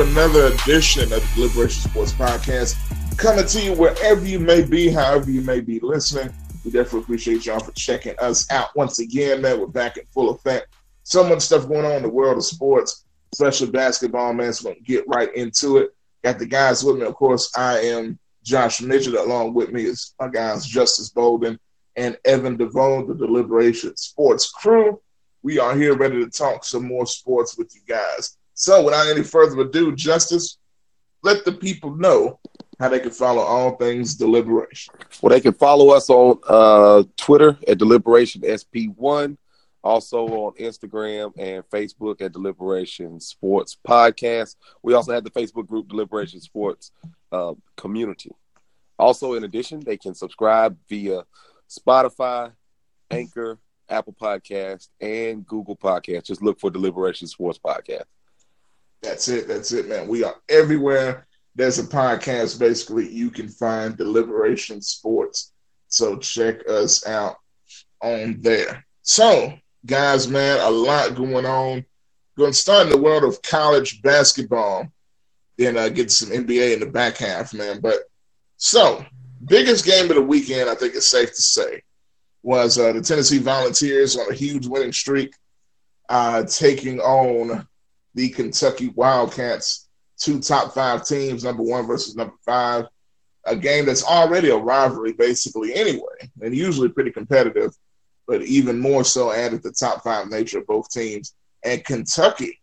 another edition of the Deliberation Sports Podcast. Coming to you wherever you may be, however you may be listening. We definitely appreciate y'all for checking us out once again, man. We're back in full effect. So much stuff going on in the world of sports, especially basketball, man. So we're going to get right into it. Got the guys with me. Of course, I am Josh Midget. Along with me is my guys, Justice Bolden and Evan DeVone, the Deliberation Sports crew. We are here ready to talk some more sports with you guys. So, without any further ado, Justice, let the people know how they can follow all things Deliberation. Well, they can follow us on uh, Twitter at Deliberation SP1, also on Instagram and Facebook at Deliberation Sports Podcast. We also have the Facebook group Deliberation Sports uh, Community. Also, in addition, they can subscribe via Spotify, Anchor, Apple Podcast, and Google Podcast. Just look for Deliberation Sports Podcast. That's it. That's it, man. We are everywhere. There's a podcast. Basically, you can find Deliberation Sports. So check us out on there. So, guys, man, a lot going on. Going to start in the world of college basketball, then uh, get some NBA in the back half, man. But so, biggest game of the weekend, I think it's safe to say, was uh, the Tennessee Volunteers on a huge winning streak, uh, taking on the Kentucky Wildcats, two top five teams, number one versus number five. A game that's already a rivalry, basically, anyway, and usually pretty competitive, but even more so added the top five nature of both teams. And Kentucky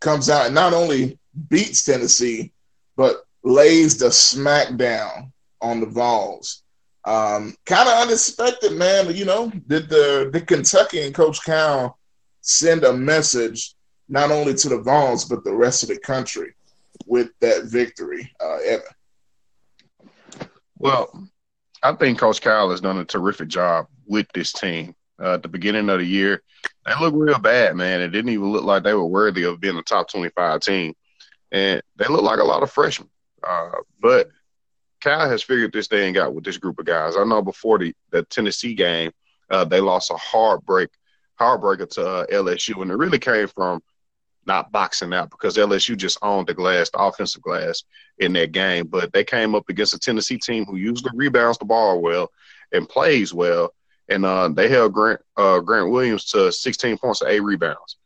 comes out and not only beats Tennessee, but lays the smackdown on the Vols. Um, kind of unexpected, man. You know, did the did Kentucky and Coach Cal send a message not only to the Vols but the rest of the country with that victory, uh, Evan? Well, I think Coach Cal has done a terrific job with this team. Uh, at the beginning of the year, they looked real bad, man. It didn't even look like they were worthy of being a top 25 team. And they look like a lot of freshmen. Uh, but Cal has figured this thing out with this group of guys. I know before the, the Tennessee game, uh, they lost a heartbreak, heartbreaker to uh, LSU, and it really came from not boxing out because LSU just owned the glass, the offensive glass in that game. But they came up against a Tennessee team who usually rebounds the ball well and plays well, and uh, they held Grant uh, Grant Williams to 16 points and eight rebounds.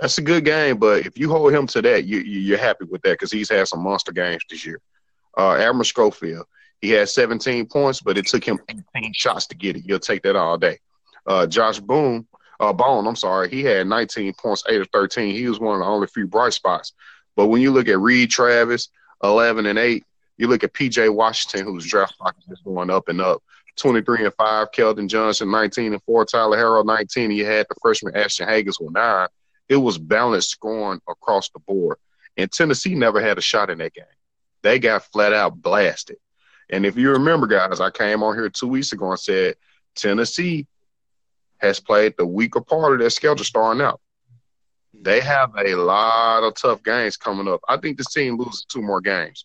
That's a good game, but if you hold him to that, you, you're happy with that because he's had some monster games this year. Uh, Admiral Schofield, he had 17 points, but it took him 18 shots to get it. You'll take that all day. Uh, Josh Boone, uh, Bone, I'm sorry, he had 19 points, 8 of 13. He was one of the only few bright spots. But when you look at Reid Travis, 11 and 8, you look at PJ Washington, whose draft stock is just going up and up. 23 and 5, Keldon Johnson, 19 and 4, Tyler Herro, 19. You had the freshman Ashton Hagans with 9. It was balanced scoring across the board. And Tennessee never had a shot in that game. They got flat out blasted. And if you remember, guys, I came on here two weeks ago and said Tennessee has played the weaker part of their schedule starting out. They have a lot of tough games coming up. I think this team loses two more games.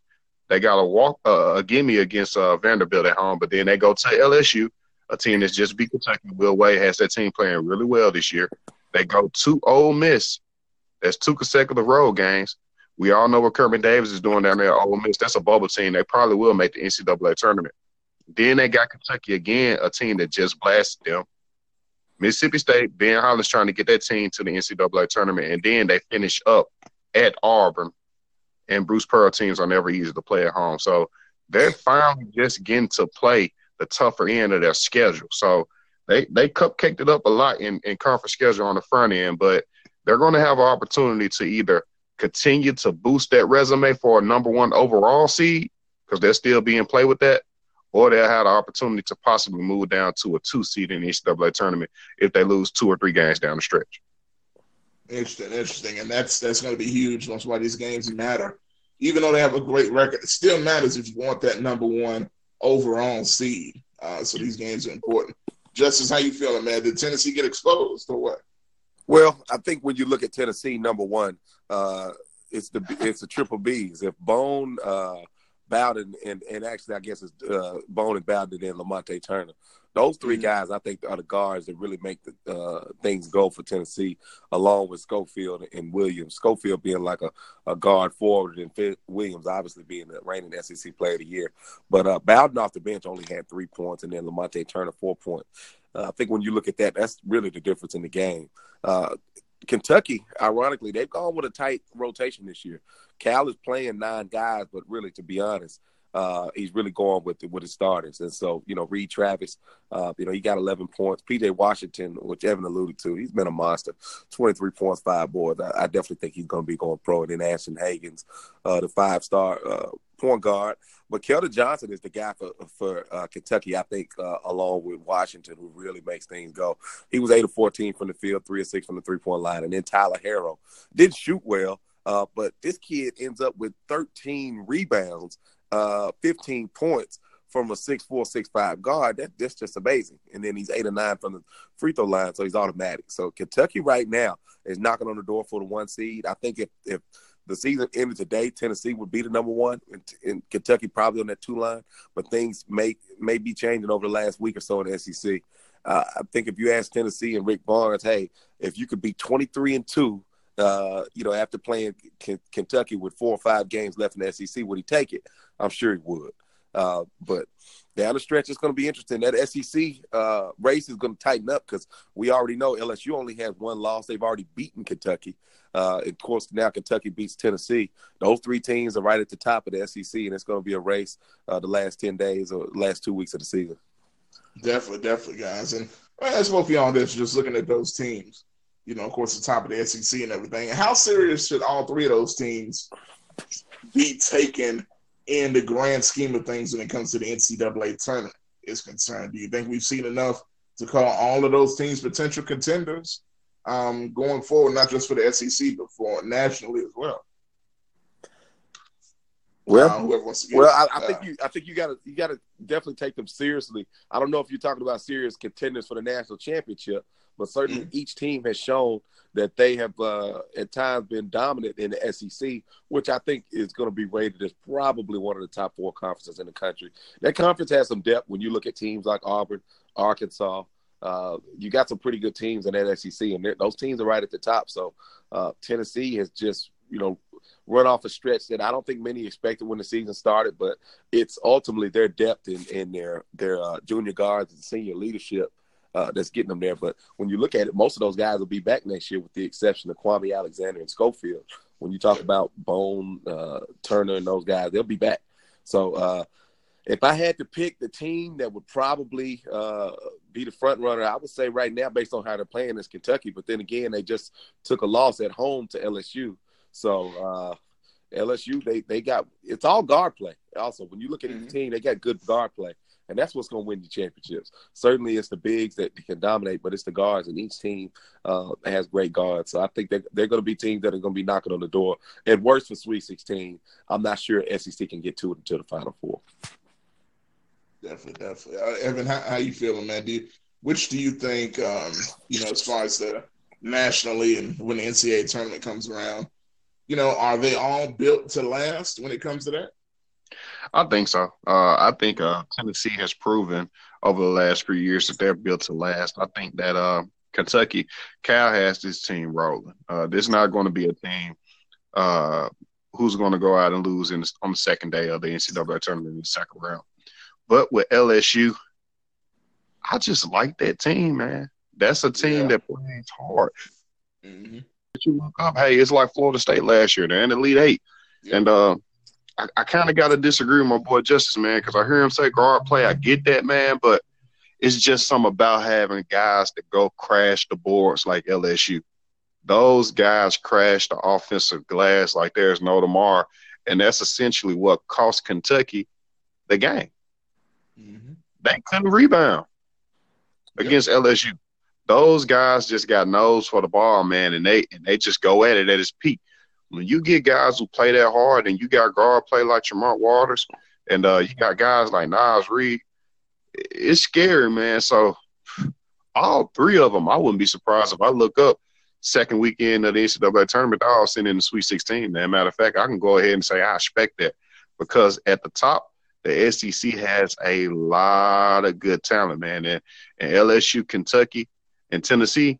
They got a walk uh, a gimme against uh, Vanderbilt at home, but then they go to LSU, a team that's just beat Kentucky. Will Wade has that team playing really well this year. They go to Ole Miss. That's two consecutive road games. We all know what Kermit Davis is doing down there at Ole Miss. That's a bubble team. They probably will make the NCAA tournament. Then they got Kentucky again, a team that just blasted them. Mississippi State, Ben Howland trying to get that team to the NCAA tournament, and then they finish up at Auburn. And Bruce Pearl teams are never easy to play at home, so they're finally just getting to play the tougher end of their schedule. So they they cupcaked it up a lot in, in conference schedule on the front end, but they're going to have an opportunity to either continue to boost that resume for a number one overall seed because they're still being played with that, or they'll have the opportunity to possibly move down to a two seed in the NCAA tournament if they lose two or three games down the stretch. Interesting, interesting, and that's that's going to be huge. That's why these games matter. Even though they have a great record, it still matters if you want that number one overall seed. Uh, so these games are important. Justice, how you feeling, man? Did Tennessee get exposed or what? Well, I think when you look at Tennessee, number one, uh, it's the it's the triple Bs. If Bone, uh, Bowden, and and actually I guess it's uh, Bone and Bowden and Lamonte Turner. Those 3 mm-hmm. guys, I think, are the guards that really make the uh, things go for Tennessee, along with Schofield and Williams. Schofield being like a, a guard forward, and Williams obviously being the reigning SEC Player of the Year. But uh, Bowden off the bench only had three points, and then Lamonte Turner four points. Uh, I think when you look at that, that's really the difference in the game. Uh, Kentucky, ironically, they've gone with a tight rotation this year. Cal is playing nine guys, but really, to be honest, uh, he's really going with the, with his starters. And so, you know, Reid Travis, uh, you know, he got 11 points. PJ Washington, which Evan alluded to, he's been a monster. 23 points, five boards. I, I definitely think he's going to be going pro. And then Ashton Hagans, uh, the five star uh, point guard. But Keldon Johnson is the guy for for uh, Kentucky, I think, uh, along with Washington, who really makes things go. He was 8 of 14 from the field, 3 of 6 from the three point line. And then Tyler Herro didn't shoot well, uh, but this kid ends up with 13 rebounds uh, 15 points from a six four six five guard. That that's just amazing. And then he's eight or nine from the free throw line, so he's automatic. So Kentucky right now is knocking on the door for the one seed. I think if if the season ended today, Tennessee would be the number one, and, and Kentucky probably on that two line. But things may may be changing over the last week or so in the SEC. Uh, I think if you ask Tennessee and Rick Barnes, hey, if you could be twenty three and two uh, you know, after playing K- Kentucky with four or five games left in the SEC, would he take it? I'm sure he would. Uh, but down the stretch, it's going to be interesting. That SEC uh, race is going to tighten up because we already know LSU only has one loss. They've already beaten Kentucky. Uh, of course, now Kentucky beats Tennessee. Those three teams are right at the top of the SEC, and it's going to be a race uh, the last 10 days or last two weeks of the season. Definitely, definitely, guys. And both of y'all this, just looking at those teams, you know, of course, the top of the SEC and everything. How serious should all three of those teams be taken in the grand scheme of things when it comes to the NCAA tournament is concerned? Do you think we've seen enough to call all of those teams potential contenders um, going forward, not just for the SEC, but for nationally as well? Well, uh, well, I, I uh, think you, I think you got to, you got to definitely take them seriously. I don't know if you're talking about serious contenders for the national championship, but certainly mm-hmm. each team has shown that they have uh, at times been dominant in the SEC, which I think is going to be rated as probably one of the top four conferences in the country. That conference has some depth when you look at teams like Auburn, Arkansas. Uh, you got some pretty good teams in that SEC, and those teams are right at the top. So uh, Tennessee has just you know run off a stretch that I don't think many expected when the season started, but it's ultimately their depth in, in their their uh, junior guards and senior leadership uh, that's getting them there. But when you look at it, most of those guys will be back next year, with the exception of Kwame Alexander and Schofield. When you talk about Bone, uh, Turner, and those guys, they'll be back. So uh, if I had to pick the team that would probably uh, be the front runner, I would say right now, based on how they're playing, is Kentucky. But then again, they just took a loss at home to LSU. So uh, LSU, they they got it's all guard play. Also, when you look at mm-hmm. the team, they got good guard play and that's what's going to win the championships. Certainly, it's the bigs that can dominate, but it's the guards, and each team uh, has great guards. So I think they're, they're going to be teams that are going to be knocking on the door. At worst, for Sweet 16, I'm not sure SEC can get to it until the Final Four. Definitely, definitely. Uh, Evan, how, how you feeling, man? Do you, which do you think, um, you know, as far as the nationally and when the NCAA tournament comes around, you know, are they all built to last when it comes to that? I think so. Uh, I think uh, Tennessee has proven over the last few years that they're built to last. I think that uh, Kentucky, Cal has this team rolling. Uh, this is not going to be a team uh, who's going to go out and lose in on the second day of the NCAA tournament in the second round. But with LSU, I just like that team, man. That's a team yeah. that plays hard. Mm-hmm. You look up, hey, it's like Florida State last year. They're in the Elite Eight. Yeah. And uh, I, I kind of got to disagree with my boy Justice, man, because I hear him say guard play. I get that, man, but it's just something about having guys that go crash the boards like LSU. Those guys crash the offensive glass like there's no tomorrow, and that's essentially what cost Kentucky the game. Mm-hmm. They couldn't rebound yep. against LSU. Those guys just got nose for the ball, man, and they and they just go at it at its peak when you get guys who play that hard and you got guard play like Tremont Waters and uh, you got guys like Naz Reid, it's scary, man. So all three of them, I wouldn't be surprised if I look up second weekend of the NCAA tournament, all sitting in the Sweet 16. Man, matter of fact, I can go ahead and say I expect that because at the top, the SEC has a lot of good talent, man. And, and LSU, Kentucky, and Tennessee,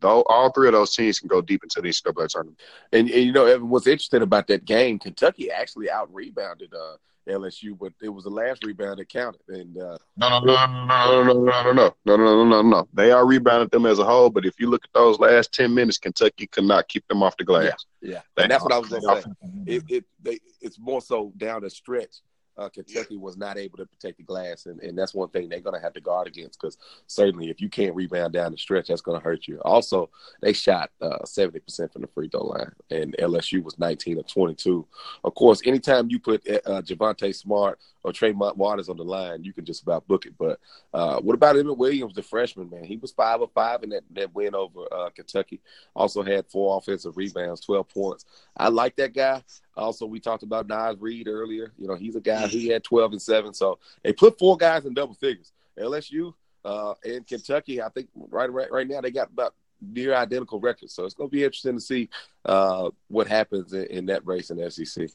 though all three of those teams can go deep into the NCAA tournament. And, and you know, Evan, what's interesting about that game, Kentucky actually out rebounded uh, LSU, but it was the last rebound that counted. And uh, no, no, no, no, no, no, no, no, no, no, no, no, no. They are rebounded them as a whole, but if you look at those last ten minutes, Kentucky could not keep them off the glass. Yeah, yeah. and that's what I was going to say. It, it, they, it's more so down the stretch uh, Kentucky was not able to protect the glass, and, and that's one thing they're going to have to guard against because certainly if you can't rebound down the stretch, that's going to hurt you. Also, they shot uh, seventy uh, percent from the free throw line, and LSU was nineteen of twenty-two. Of course, anytime you put uh, Javonte Smart or Tremont Waters on the line, you can just about book it. But uh, what about Emmitt Williams, the freshman man? He was five of five in that, that win over uh, Kentucky. Also had four offensive rebounds, twelve points. I like that guy. Also, we talked about Naz Reid earlier. You know, he's a guy. He had twelve and seven. So they put four guys in double figures. LSU uh, and Kentucky, I think right, right right now they got about near identical records. So it's going to be interesting to see uh, what happens in, in, that race in SEC.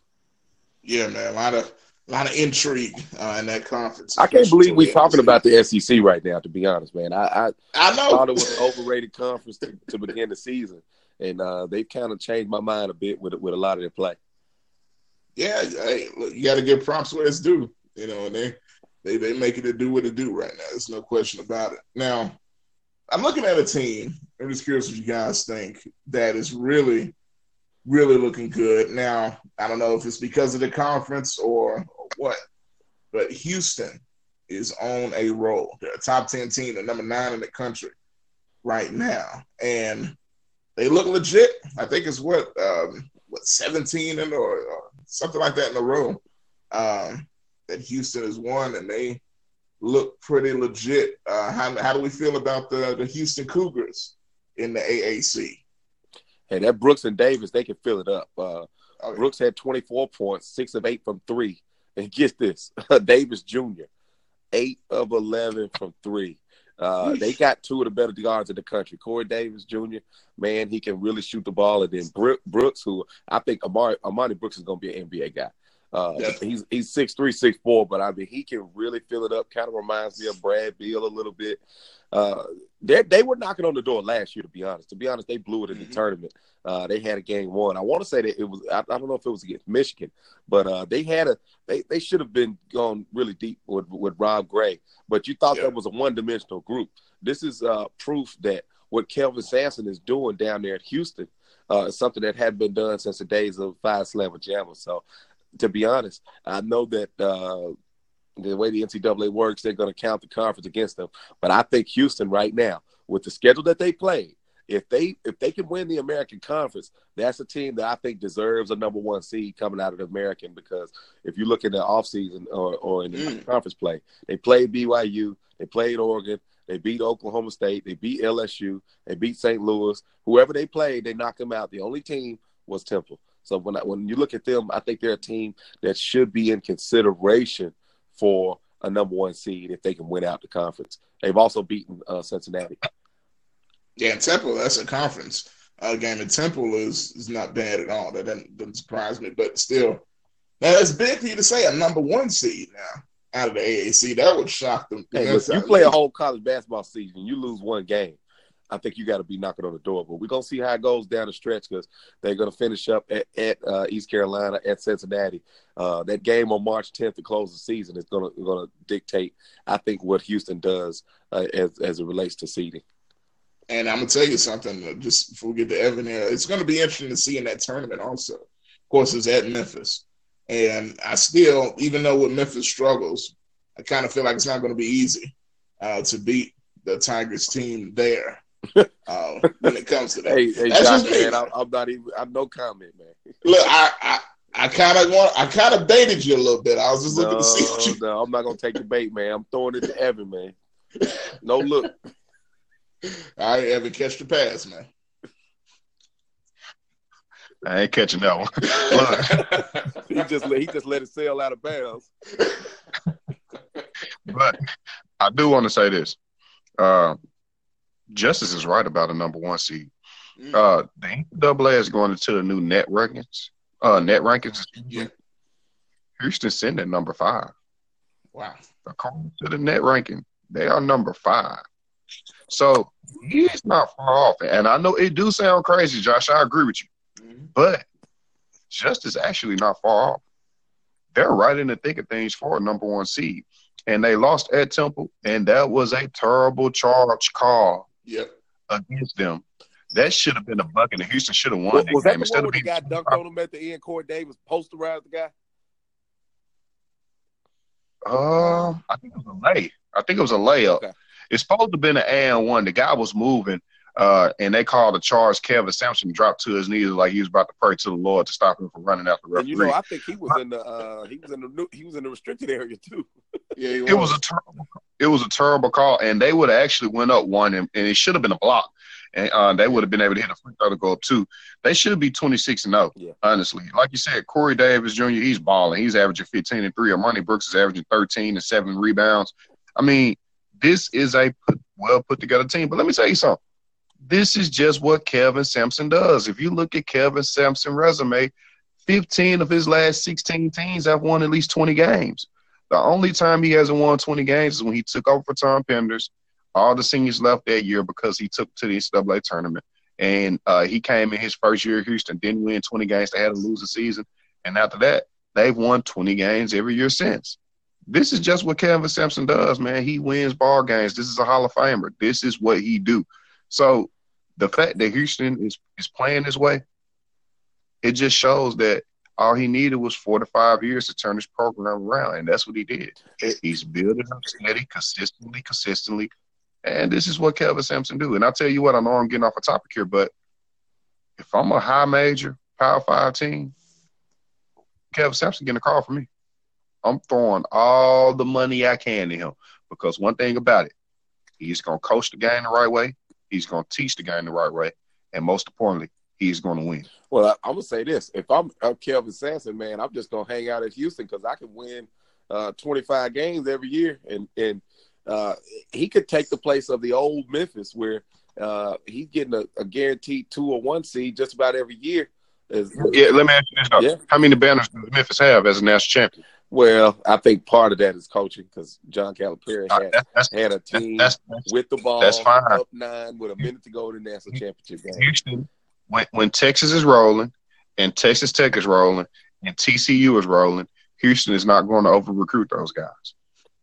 Yeah, man, a lot of a lot of intrigue uh, in that conference. I can't believe we're talking about the SEC right now. To be honest, man, I I, I know. thought it was an overrated conference to, to begin the season, and uh, they've kind of changed my mind a bit with with a lot of their play. Yeah, hey, you got to give props where it's due. You know, and they they they making it do what it do right now. There's no question about it. Now, I'm looking at a team. I'm just curious what you guys think that is really really looking good. Now, I don't know if it's because of the conference or what, but Houston is on a roll. They're a top 10 team, they're number nine in the country right now. And they look legit. I think it's what, um, what 17 in or, or, something like that in a row um, that Houston has won, and they look pretty legit. Uh, how, how do we feel about the, the Houston Cougars in the AAC? Hey, that Brooks and Davis, they can fill it up. Uh, okay. Brooks had 24 points, six of eight from three. And get this, Davis Jr., eight of 11 from three. Uh, they got two of the better guards in the country. Corey Davis Jr., man, he can really shoot the ball. And then Brooks, who I think Amari, Amari Brooks is going to be an NBA guy. Uh. He's he's six three, six four, but I mean he can really fill it up. Kind of reminds me of Brad Beal a little bit. Uh, they they were knocking on the door last year. To be honest, to be honest, they blew it in the mm-hmm. tournament. Uh, they had a game one. I want to say that it was. I, I, don't know if it was against Michigan, but uh, they had a. They, they should have been gone really deep with with Rob Gray. But you thought yeah. that was a one dimensional group. This is uh, proof that what Kelvin Sampson is doing down there at Houston uh, is something that hadn't been done since the days of Phi Slama Jama. So to be honest. I know that uh, the way the NCAA works, they're going to count the conference against them. But I think Houston right now, with the schedule that they played, if they if they can win the American Conference, that's a team that I think deserves a number one seed coming out of the American. Because if you look in the offseason or, or in the mm. conference play, they played BYU, they played Oregon, they beat Oklahoma State, they beat LSU, they beat St. Louis. Whoever they played, they knocked them out. The only team was Temple. So when I, when you look at them, I think they're a team that should be in consideration for a number one seed if they can win out the conference. They've also beaten uh, Cincinnati. Yeah, Temple, that's a conference uh, game. And Temple is is not bad at all. That doesn't, doesn't surprise me, but still, now that's big for you to say a number one seed now out of the AAC. That would shock them. Hey, you play a whole college basketball season, you lose one game. I think you got to be knocking on the door. But we're gonna see how it goes down the stretch because they're gonna finish up at, at uh, East Carolina at Cincinnati. Uh, that game on March 10th to close the season is gonna gonna dictate, I think, what Houston does uh, as as it relates to seeding. And I'm gonna tell you something. Uh, just before we get to Evan, here, it's gonna be interesting to see in that tournament. Also, of course, it's at Memphis, and I still, even though with Memphis struggles, I kind of feel like it's not going to be easy uh, to beat the Tigers team there uh, when it comes to that. Hey, hey That's Josh, man, I'm, I'm, not even. I'm no comment, man. Look, I, I I kind of want. I kind of baited you a little bit. I was just no, looking to see. What you... No, I'm not gonna take the bait, man. I'm throwing it to Evan, man. No look. All right, Evan, catch the pass, man. I ain't catching that one. he just he just let it sail out of bounds. but I do want to say this. Uh, Justice is right about a number one seed. Mm. Uh, the NCAA is going into the new net rankings. Uh, net rankings. Yeah. Houston sitting at number five. Wow. According to the net ranking, they are number five. So he's not far off. And I know it do sound crazy, Josh. I agree with you. Mm-hmm. But Justice is actually not far off. They're right in the thick of things for a number one seed. And they lost at Temple, and that was a terrible charge call Yep. against them. That should have been a bucket, and Houston should have won Was, that was game that the instead one where the guy dunked on him at the end? Corey Davis posterized the guy. Um, I think it was a lay. I think it was a layup. Okay. It's supposed to have been an and one. The guy was moving, uh, and they called a charge. Kevin Sampson dropped to his knees like he was about to pray to the Lord to stop him from running out the And you know, I think he was in the uh, he was in the he was in the restricted area too. Yeah, he it was a terrible, it was a terrible call, and they would have actually went up one, and, and it should have been a block, and uh, they would have been able to hit a free throw to go up two. They should be twenty six and zero. Yeah. Honestly, like you said, Corey Davis Jr. He's balling. He's averaging fifteen and three. Armoni Brooks is averaging thirteen and seven rebounds. I mean, this is a put, well put together team. But let me tell you something. This is just what Kevin Sampson does. If you look at Kevin Sampson's resume, 15 of his last 16 teams have won at least 20 games. The only time he hasn't won 20 games is when he took over for Tom Penders. All the seniors left that year because he took to the NCAA tournament. And uh, he came in his first year at Houston, didn't win 20 games. They had to lose the season. And after that, they've won 20 games every year since. This is just what Kevin Sampson does, man. He wins ball games. This is a Hall of Famer. This is what he do. So the fact that Houston is, is playing this way, it just shows that all he needed was four to five years to turn his program around, and that's what he did. He's building up steady, consistently, consistently, and this is what Kevin Sampson do. And I'll tell you what, I know I'm getting off a topic here, but if I'm a high major Power Five team, Kevin Sampson getting a call from me. I'm throwing all the money I can to him because one thing about it, he's gonna coach the game the right way, he's gonna teach the game the right way, and most importantly, he's gonna win. Well, I, I'm gonna say this: if I'm, I'm Kelvin Sampson, man, I'm just gonna hang out at Houston because I can win uh, 25 games every year, and and uh, he could take the place of the old Memphis, where uh, he's getting a, a guaranteed two or one seed just about every year. As- Yeah, let me ask you this. Yeah. How many banners does Memphis have as a national champion? Well, I think part of that is coaching because John Calipari Uh, had, that's, that's, had a team that's, that's with the ball that's fine. up nine with a minute to go in the national championship game. Houston. When, when Texas is rolling and Texas Tech is rolling and TCU is rolling, Houston is not going to over recruit those guys.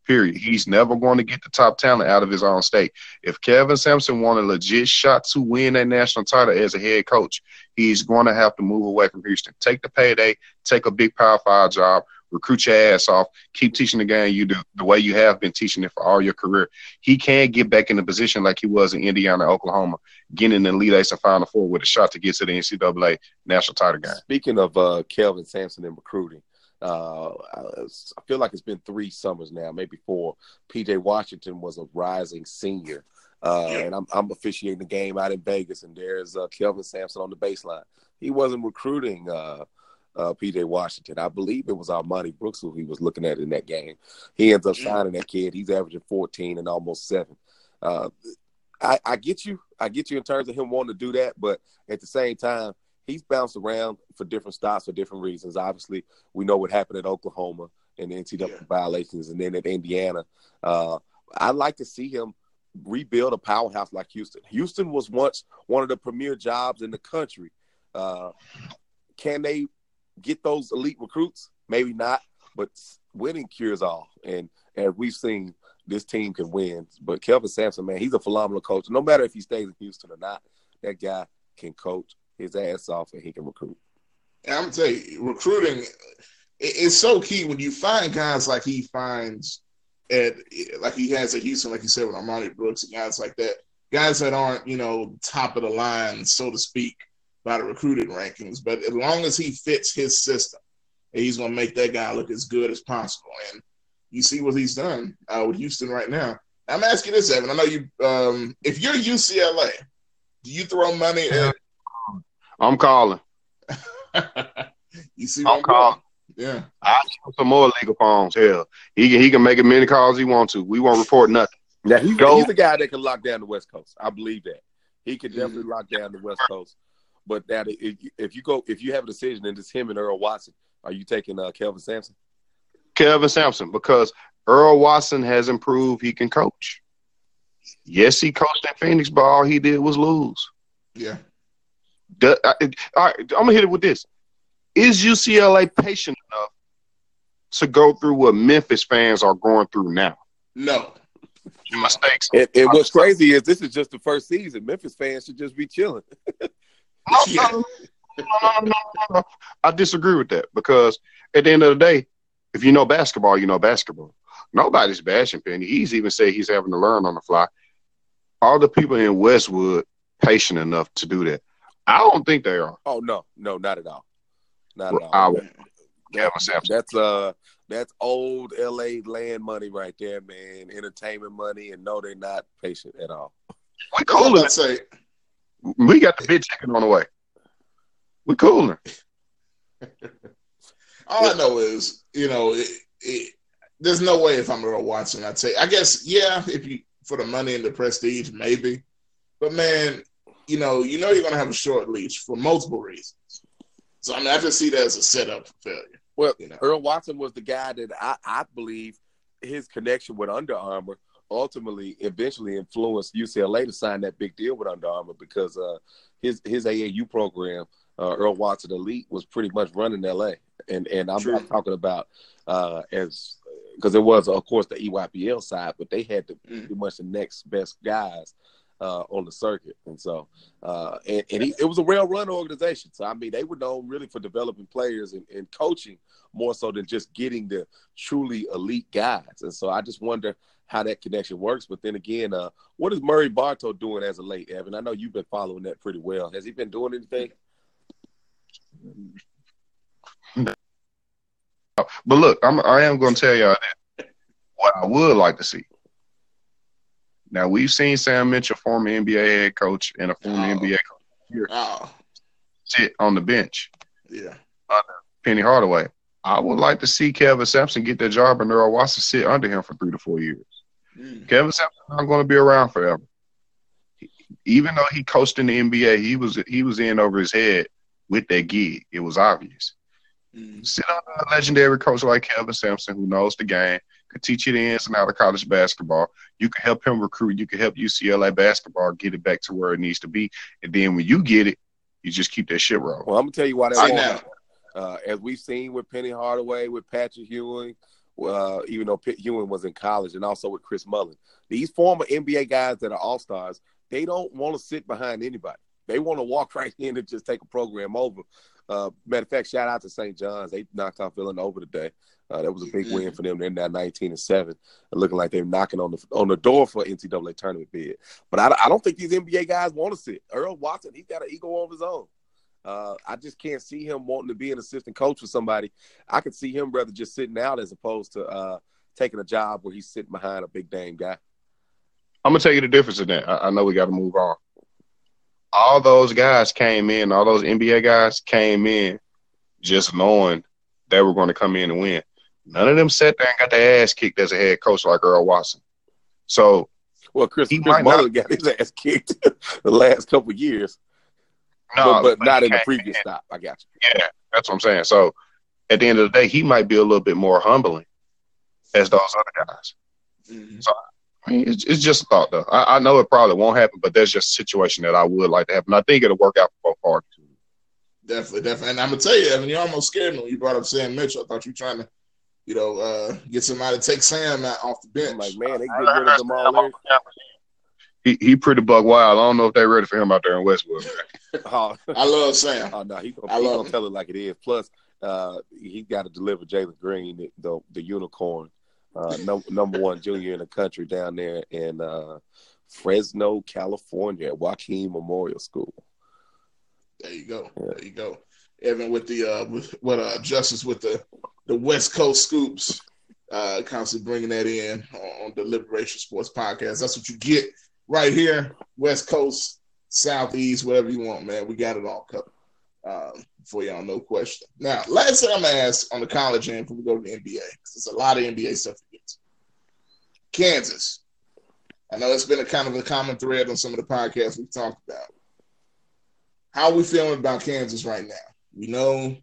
Period. He's never going to get the top talent out of his own state. If Kevin Sampson want a legit shot to win a national title as a head coach, he's going to have to move away from Houston. Take the payday, take a big power five job, recruit your ass off, keep teaching the game you do the way you have been teaching it for all your career. He can't get back in the position like he was in Indiana, Oklahoma, getting the Elite Eight and Final Four with a shot to get to the NCAA national title game. Speaking of uh, Kelvin Sampson and recruiting, uh, I feel like it's been three summers now, maybe four. PJ Washington was a rising senior, uh, and I'm, I'm officiating the game out in Vegas, and there's uh, Kelvin Sampson on the baseline. He wasn't recruiting uh, uh, PJ Washington. I believe it was Armoni Brooks who he was looking at in that game. He ends up signing that kid. He's averaging 14 and almost seven. Uh, I, I get you. I get you in terms of him wanting to do that, but at the same time, he's bounced around for different stops for different reasons. Obviously, we know what happened at Oklahoma and the NCAA Yeah. violations, and then at Indiana. Uh, I'd like to see him rebuild a powerhouse like Houston. Houston was once one of the premier jobs in the country. Uh, can they get those elite recruits? Maybe not, but winning cures all. And as we've seen, this team can win. But Kelvin Sampson, man, he's a phenomenal coach. No matter if he stays in Houston or not, that guy can coach his ass off and he can recruit. And I'm gonna tell you, recruiting it, it's so key when you find guys like he finds at like he has at Houston, like you said with Armoni Brooks and guys like that, guys that aren't you know top of the line, so to speak, by the recruiting rankings. But as long as he fits his system, he's gonna make that guy look as good as possible. And you see what he's done uh, with Houston right now. I'm asking this, Evan. I know you. Um, if you're UCLA, do you throw money at? I'm calling. you see I'm I'm calling. Yeah. I some more legal phones. Hell, he can he can make as many calls he wants to. We won't report nothing. Yeah, he's, Go. he's the guy that can lock down the West Coast. I believe that he can definitely Mm-hmm. lock down the West Coast. But that if, if you go if you have a decision and it's him and Earl Watson, are you taking uh, Kelvin Sampson? Kelvin Sampson because Earl Watson has improved. He can coach. Yes, he coached in Phoenix, but all he did was lose. Yeah. The- I- all right, I'm gonna hit it with this: Is UCLA patient enough to go through what Memphis fans are going through now? No. Mistakes. And, and what's crazy is this is just the first season. Memphis fans should just be chilling. No, no, no. I disagree with that because at the end of the day, if you know basketball, you know basketball. Nobody's bashing Penny. He's even said he's having to learn on the fly. All the people in Westwood patient enough to do that. I don't think they are. Oh no, no, not at all. Not at all. I Kevin Sampson. That's uh that's old LA land money right there, man. Entertainment money, and no, they're not patient at all. We I cooling. would say We got the big chicken on the way. We cooling. all I know is, you know, it, it, there's no way if I'm Earl Watson, I'd say, I guess, yeah, if you for the money and the prestige, maybe. But man, you know, you know, you're gonna have a short leash for multiple reasons. So I mean, I just see that as a setup for failure. Well, You know, Earl Watson was the guy that I, I believe his connection with Under Armour ultimately eventually influenced UCLA to sign that big deal with Under Armour because uh, his his AAU program, uh, Earl Watson Elite, was pretty much running LA, and and I'm True. not talking about uh, as because it was of course the EYBL side, but they had the Mm. pretty much the next best guys uh, on the circuit, and so uh, and, and he, it was a well-run organization. So I mean, they were known really for developing players and, and coaching more so than just getting the truly elite guys. And so I just wonder how that connection works. But then again, uh, what is Murray Bartow doing as a late Evan? I know you've been following that pretty well. Has he been doing anything? But look, I'm I am going to tell y'all that what I would like to see. Now we've seen Sam Mitchell, former NBA head coach and a former Oh. NBA coach, oh sit on the bench. yeah, under Penny Hardaway. I would like to see Kevin Sampson get that job and Earl Watson sit under him for three to four years. Mm. Kevin Sampson's not going to be around forever. Even though he coached in the NBA, he was he was in over his head with that gig. It was obvious. Mm. Sit under a legendary coach like Kevin Sampson, who knows the game, could teach you the ins and out of college basketball. You can help him recruit. You can help UCLA basketball get it back to where it needs to be. And then when you get it, you just keep that shit rolling. Well, I'm gonna tell you why that now. Uh, as we've seen with Penny Hardaway, with Patrick Ewing, uh, even though Pitt Ewing was in college, and also with Chris Mullin, these former NBA guys that are all stars, they don't want to sit behind anybody. They want to walk right in and just take a program over. Uh, matter of fact, shout out to St. John's. They knocked off Villanova today. Uh, that was a big win for them. They're now 19 and seven, looking like they're knocking on the on the door for NCAA tournament bid. But I, I don't think these NBA guys want to sit. Earl Watson, he's got an ego of his own. Uh, I just can't see him wanting to be an assistant coach for somebody. I could see him rather just sitting out as opposed to uh, taking a job where he's sitting behind a big name guy. I'm gonna tell you the difference in that. I, I know we got to move on. All those guys came in. All those NBA guys came in, just knowing they were going to come in and win. None of them sat there and got their ass kicked as a head coach like Earl Watson. So Well, Chris, He Chris might Mullin got his ass kicked the last couple of years, no, but, but not in the previous stop. I got you. Yeah, that's what I'm saying. So at the end of the day, he might be a little bit more humbling as those other guys. Mm. I mean, it's, it's just a thought, though. I, I know it probably won't happen, but that's just a situation that I would like to happen. I think it'll work out for both parties. Definitely, definitely. And I'm gonna tell you, Evan, you almost scared me when you brought up Sam Mitchell. I thought you were trying to, you know, uh, get somebody to take Sam out off the bench. I'm like, man, they get rid of them all. He he pretty buck wild. I don't know if they're ready for him out there in Westwood. Oh, I love Sam. oh no, he gonna, I he love gonna him. tell it like it is. Plus, uh, he got to deliver Jalen Green, the, the the unicorn, uh, num- number one junior in the country down there in uh, Fresno, California, at Joaquin Memorial School. There you go. There you go. Evan with the uh with what uh Justice with the the West Coast scoops, uh constantly bringing that in on, the Liberation Sports Podcast. That's what you get right here, West Coast, Southeast, whatever you want, man. We got it all covered. Um, for y'all, no question. Now, last thing I'm gonna ask on the college end before we go to the NBA, 'cause there's a lot of NBA stuff to get to. Kansas. I know it's been a kind of a common thread on some of the podcasts we've talked about. How are we feeling about Kansas right now? We know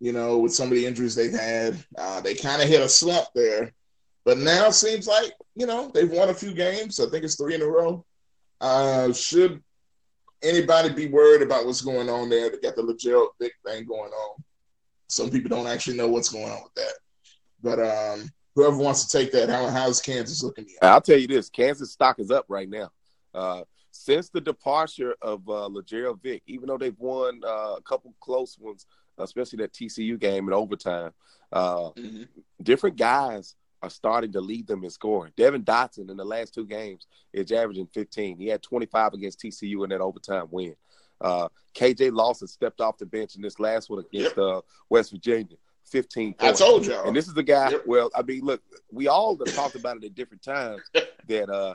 You know, with some of the injuries they've had, uh, they kind of hit a slump there. But now it seems like you know they've won a few games. I think it's three in a row. Uh, should anybody be worried about what's going on there? They got the Lagerald Vick thing going on. Some people don't actually know what's going on with that. But um, whoever wants to take that, how how's Kansas looking? I'll tell you this: Kansas stock is up right now. Uh, since the departure of uh, Lagerald Vick, even though they've won uh, a couple close ones, especially that TCU game in overtime, uh, mm-hmm. different guys are starting to lead them in scoring. Devon Dotson in the last two games is averaging 15. He had 25 against TCU in that overtime win. Uh, KJ Lawson stepped off the bench in this last one against yep. uh, West Virginia. 15 points. I told y'all. And this is the guy, yep. well, I mean, look, we all have talked about it at different times that uh,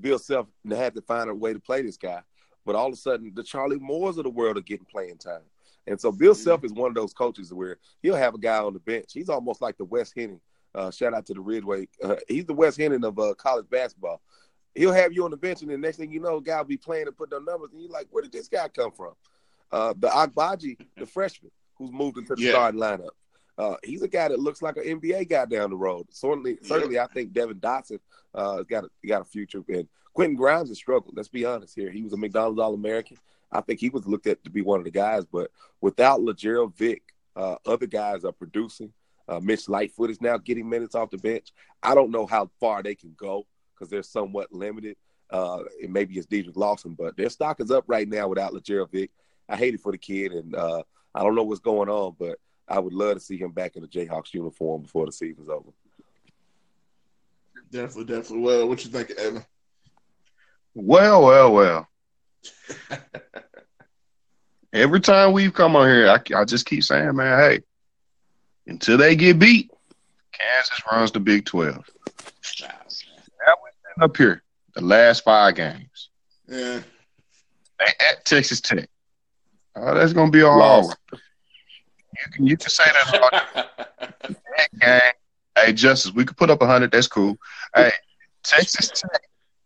Bill Self had to find a way to play this guy. But all of a sudden, the Charlie Moores of the world are getting playing time. And so Bill mm-hmm. Self is one of those coaches where he'll have a guy on the bench. He's almost like the Wes Henning. Uh, shout out to the Ridgeway. Uh, he's the Wes Henning of uh, college basketball. He'll have you on the bench, and the next thing you know, guy will be playing and put their numbers, and you're like, where did this guy come from? Uh, the Agbaji, the freshman, who's moved into the yeah. starting lineup. Uh, he's a guy that looks like an NBA guy down the road. Certainly, certainly, I think Devon Dotson uh, got a, got a future. And Quentin Grimes has struggled. Let's be honest here. He was a McDonald's All American. I think he was looked at to be one of the guys. But without Lagerald Vick, uh, other guys are producing. Uh, Mitch Lightfoot is now getting minutes off the bench. I don't know how far they can go because they're somewhat limited. Uh, and maybe it's Dedric Lawson, but their stock is up right now without Lagerald Vick. I hate it for the kid, and uh, I don't know what's going on, but I would love to see him back in the Jayhawks uniform before the season's over. Definitely, definitely. Well, what you think, Evan? Well, well, well. Every time we've come on here, I, I just keep saying, man, hey, until they get beat, Kansas runs the Big 12. That was up here the last five games. Yeah. At Texas Tech. Oh, that's gonna be all over. You can you can say that about that game. Hey, Justice, we could put up hundred. That's cool. Hey, Texas Tech.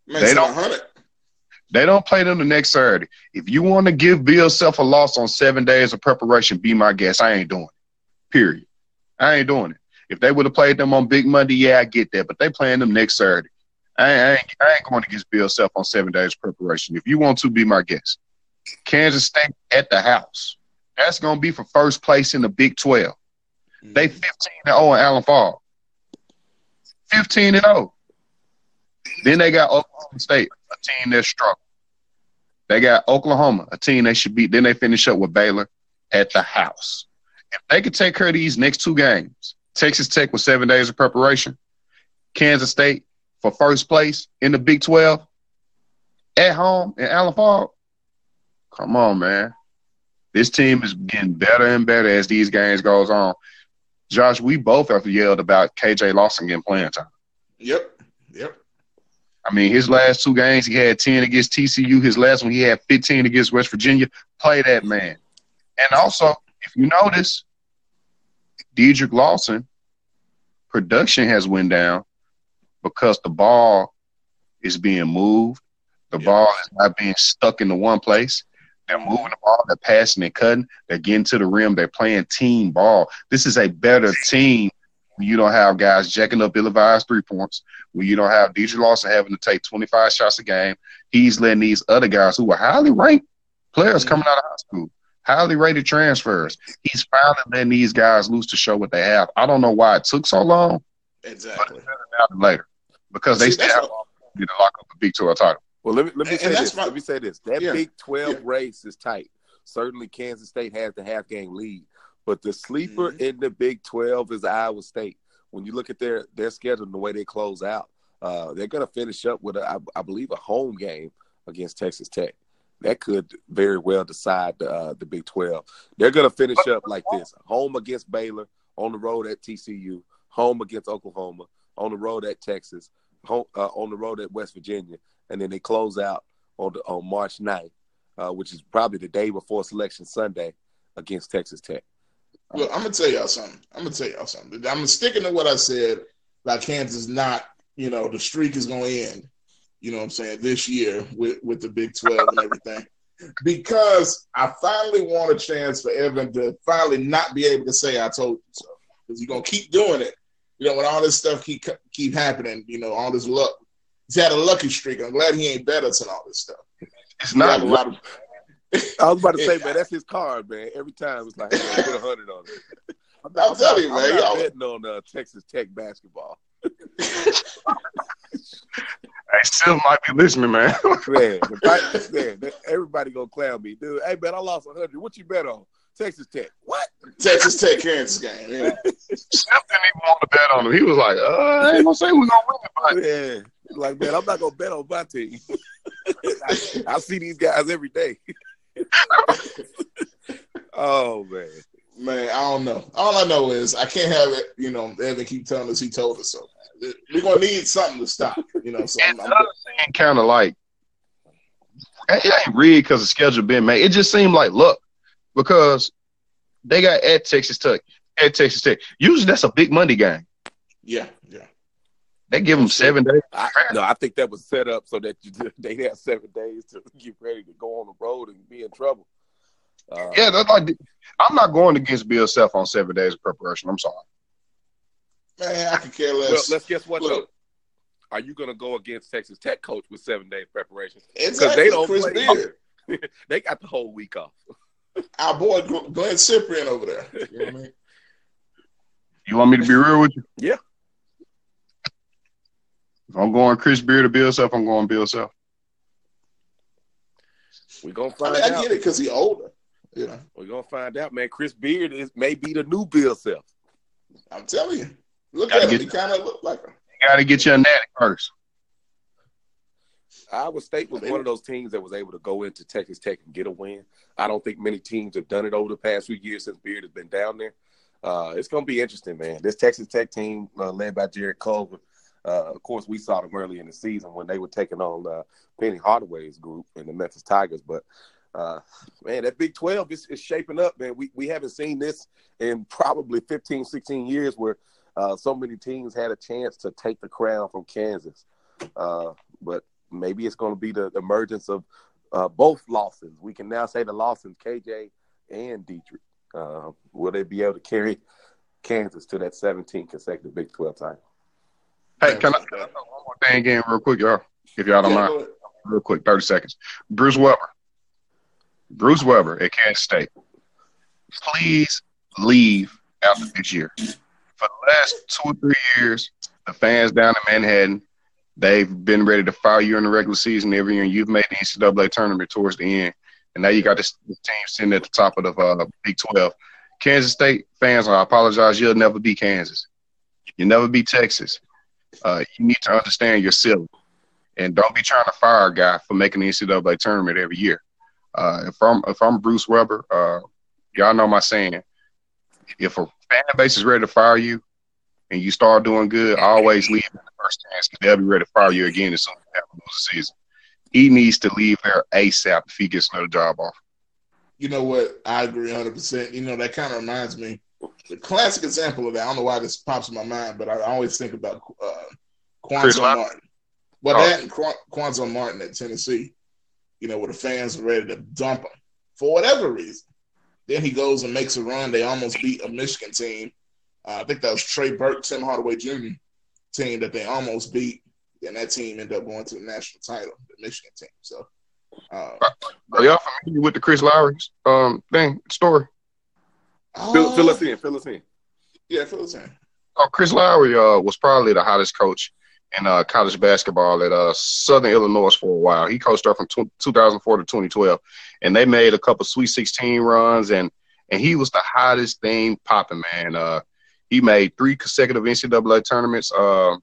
Man, they don't. 100. They don't play them the next Saturday. If you want to give Bill Self a loss on seven days of preparation, be my guest. I ain't doing it. Period. I ain't doing it. If they would have played them on Big Monday, yeah, I get that. But they playing them next Saturday. I ain't, I ain't, I ain't going against Bill Self on seven days preparation. If you want to, be my guest. Kansas State at the house. That's going to be for first place in the Big 12. Mm-hmm. They 15 and 0 in Allen Fall. 15 and 0. Then they got Oklahoma State, a team that's struggle. They got Oklahoma, a team they should beat. Then they finish up with Baylor at the house. If they could take care of these next two games, Texas Tech with seven days of preparation, Kansas State for first place in the Big 12 at home in Allen Fall. Come on, man. This team is getting better and better as these games goes on. Josh, we both have yelled about KJ Lawson getting playing time. Yep. Yep. I mean, his last two games, he had 10 against TCU. His last one, he had 15 against West Virginia. Play that man. And also, if you notice, Dedric Lawson production has went down because the ball is being moved. The ball is not being stuck in the one place. They're moving the ball, they're passing and cutting, they're getting to the rim, they're playing team ball. This is a better team when you don't have guys jacking up ill three points, when you don't have DJ Lawson having to take 25 shots a game. He's letting these other guys who are highly ranked players coming out of high school, highly rated transfers. He's finally letting these guys loose to show what they have. I don't know why it took so long. Exactly. But later because they still have to lock up a Big 12 title. Well, let me let me and, say and this. My, let me say this. That yeah, Big Twelve yeah. race is tight. Certainly, Kansas State has the half game lead, but the sleeper mm-hmm. in the Big Twelve is Iowa State. When you look at their their schedule and the way they close out, uh, they're going to finish up with, a, I, I believe, a home game against Texas Tech. That could very well decide uh, the Big Twelve. They're going to finish up like this: home against Baylor, on the road at TCU, home against Oklahoma, on the road at Texas, home, uh, on the road at West Virginia, and then they close out on the, on March 9th, uh, which is probably the day before Selection Sunday against Texas Tech. Well, I'm gonna tell y'all something. I'm gonna tell y'all something. I'm sticking to what I said. Like Kansas, not you know the streak is gonna end. You know what I'm saying this year with with the Big 12 and everything. because I finally want a chance for Evan to finally not be able to say I told you so. Because you're gonna keep doing it. You know, when all this stuff keep keep happening, you know, all this luck. He's had a lucky streak. I'm glad he ain't better than all this stuff. It's not a lot of. I was about to say, man, that's his card, man. Every time it's like, hey, put a hundred on it. I'm, I'm telling you, I'm man. not Y'all, betting on uh, Texas Tech basketball. Hey, still might be listening, man. Man, the man, everybody gonna clown me, dude. Hey, man, I lost a hundred. What you bet on? Texas Tech. What? Texas Tech Kansas game. Yeah. Steph didn't even want to bet on him. He was like, uh, I ain't gonna say we're gonna win, but Yeah, like man, I'm not gonna bet on my team. I, I see these guys every day. oh man, Man, I don't know. All I know is I can't have it. You know, Evan keep telling us he told us so. We're gonna need something to stop. You know, so and I'm, the I'm, kind of like it ain't rigged because the schedule been made. It just seemed like look because they got at Texas Tech, at Texas Tech. Usually that's a big Monday game. yeah, yeah. They give them seven days. I, no, I think that was set up so that you, they had seven days to get ready to go on the road and be in trouble. Uh, Yeah, that's like I'm not going against Bill Self on seven days of preparation. I'm sorry. Man, I could care Well, less. let's guess what though. Look. Are you going to go against Texas Tech coach with seven days preparation? exactly, they don't Chris play. Beard, they got the whole week off. our boy Glenn Cyprian over there. You know what I mean? You want me to be real with you? Yeah. If I'm going Chris Beard or Bill Self, I'm going Bill Self. We're gonna I find out. I get it because he's older. You know, We're gonna find out, man. Chris Beard is may be the new Bill Self. I'm telling you. Look Gotta at him. get- He kind of look like him. You got to get your natty first. Iowa State was one of those teams that was able to go into Texas Tech and get a win. I don't think many teams have done it over the past few years since Beard has been down there. Uh, it's going to be interesting, man. This Texas Tech team, uh, led by Jarrett Culver, uh, of course, we saw them early in the season when they were taking on uh, Penny Hardaway's group in the Memphis Tigers. But uh, man, that Big 12 is, is shaping up, man. We, we haven't seen this in probably 15, 16 years where uh, so many teams had a chance to take the crown from Kansas. Uh, but maybe it's going to be the, the emergence of uh, both Lawsons. We can now say the Lawsons, KJ and Dedric. Will they be able to carry Kansas to that 17 consecutive Big 12 title? Hey, can I, can I one more thing in real quick, y'all? If y'all don't Yeah, mind, real quick, 30 seconds. Bruce Weber. Bruce Weber at Kansas State. Please leave after this year. For the last two or three years, the fans down in Manhattan, they've been ready to fire you in the regular season every year, and you've made the NCAA tournament towards the end. And now you got this, this team sitting at the top of the uh, Big 12. Kansas State fans, I apologize, you'll never be Kansas. You'll never be Texas. Uh, you need to understand your ceiling. And don't be trying to fire a guy for making the NCAA tournament every year. Uh, if I'm if I'm Bruce Weber, uh, y'all know my saying. If a fan base is ready to fire you, and you start doing good, always leave in the first chance because they'll be ready to fire you again as soon as you have the season. He needs to leave there ASAP if he gets another job off. You know what? I agree 100%. You know, that kind of reminds me. The classic example of that, I don't know why this pops in my mind, but I always think about uh, Cuonzo Martin. Well, Oh. that and Quan- Cuonzo Martin at Tennessee, you know, where the fans were ready to dump him for whatever reason. Then he goes and makes a run. They almost beat a Michigan team. Uh, I think that was Trey Burke, Tim Hardaway Jr. team that they almost beat. And that team ended up going to the national title, the Michigan team. So, uh, Are y'all familiar with the Chris Lowery's um thing story? Fill, oh, fill us in. Fill us in. Yeah, fill us in. Oh, Chris Lowery uh, was probably the hottest coach in uh, college basketball at uh, Southern Illinois for a while. He coached there from tw 2004 to 2012, and they made a couple Sweet 16 runs, and and he was the hottest thing popping, man. Uh, he made three consecutive NCAA tournaments. Uh,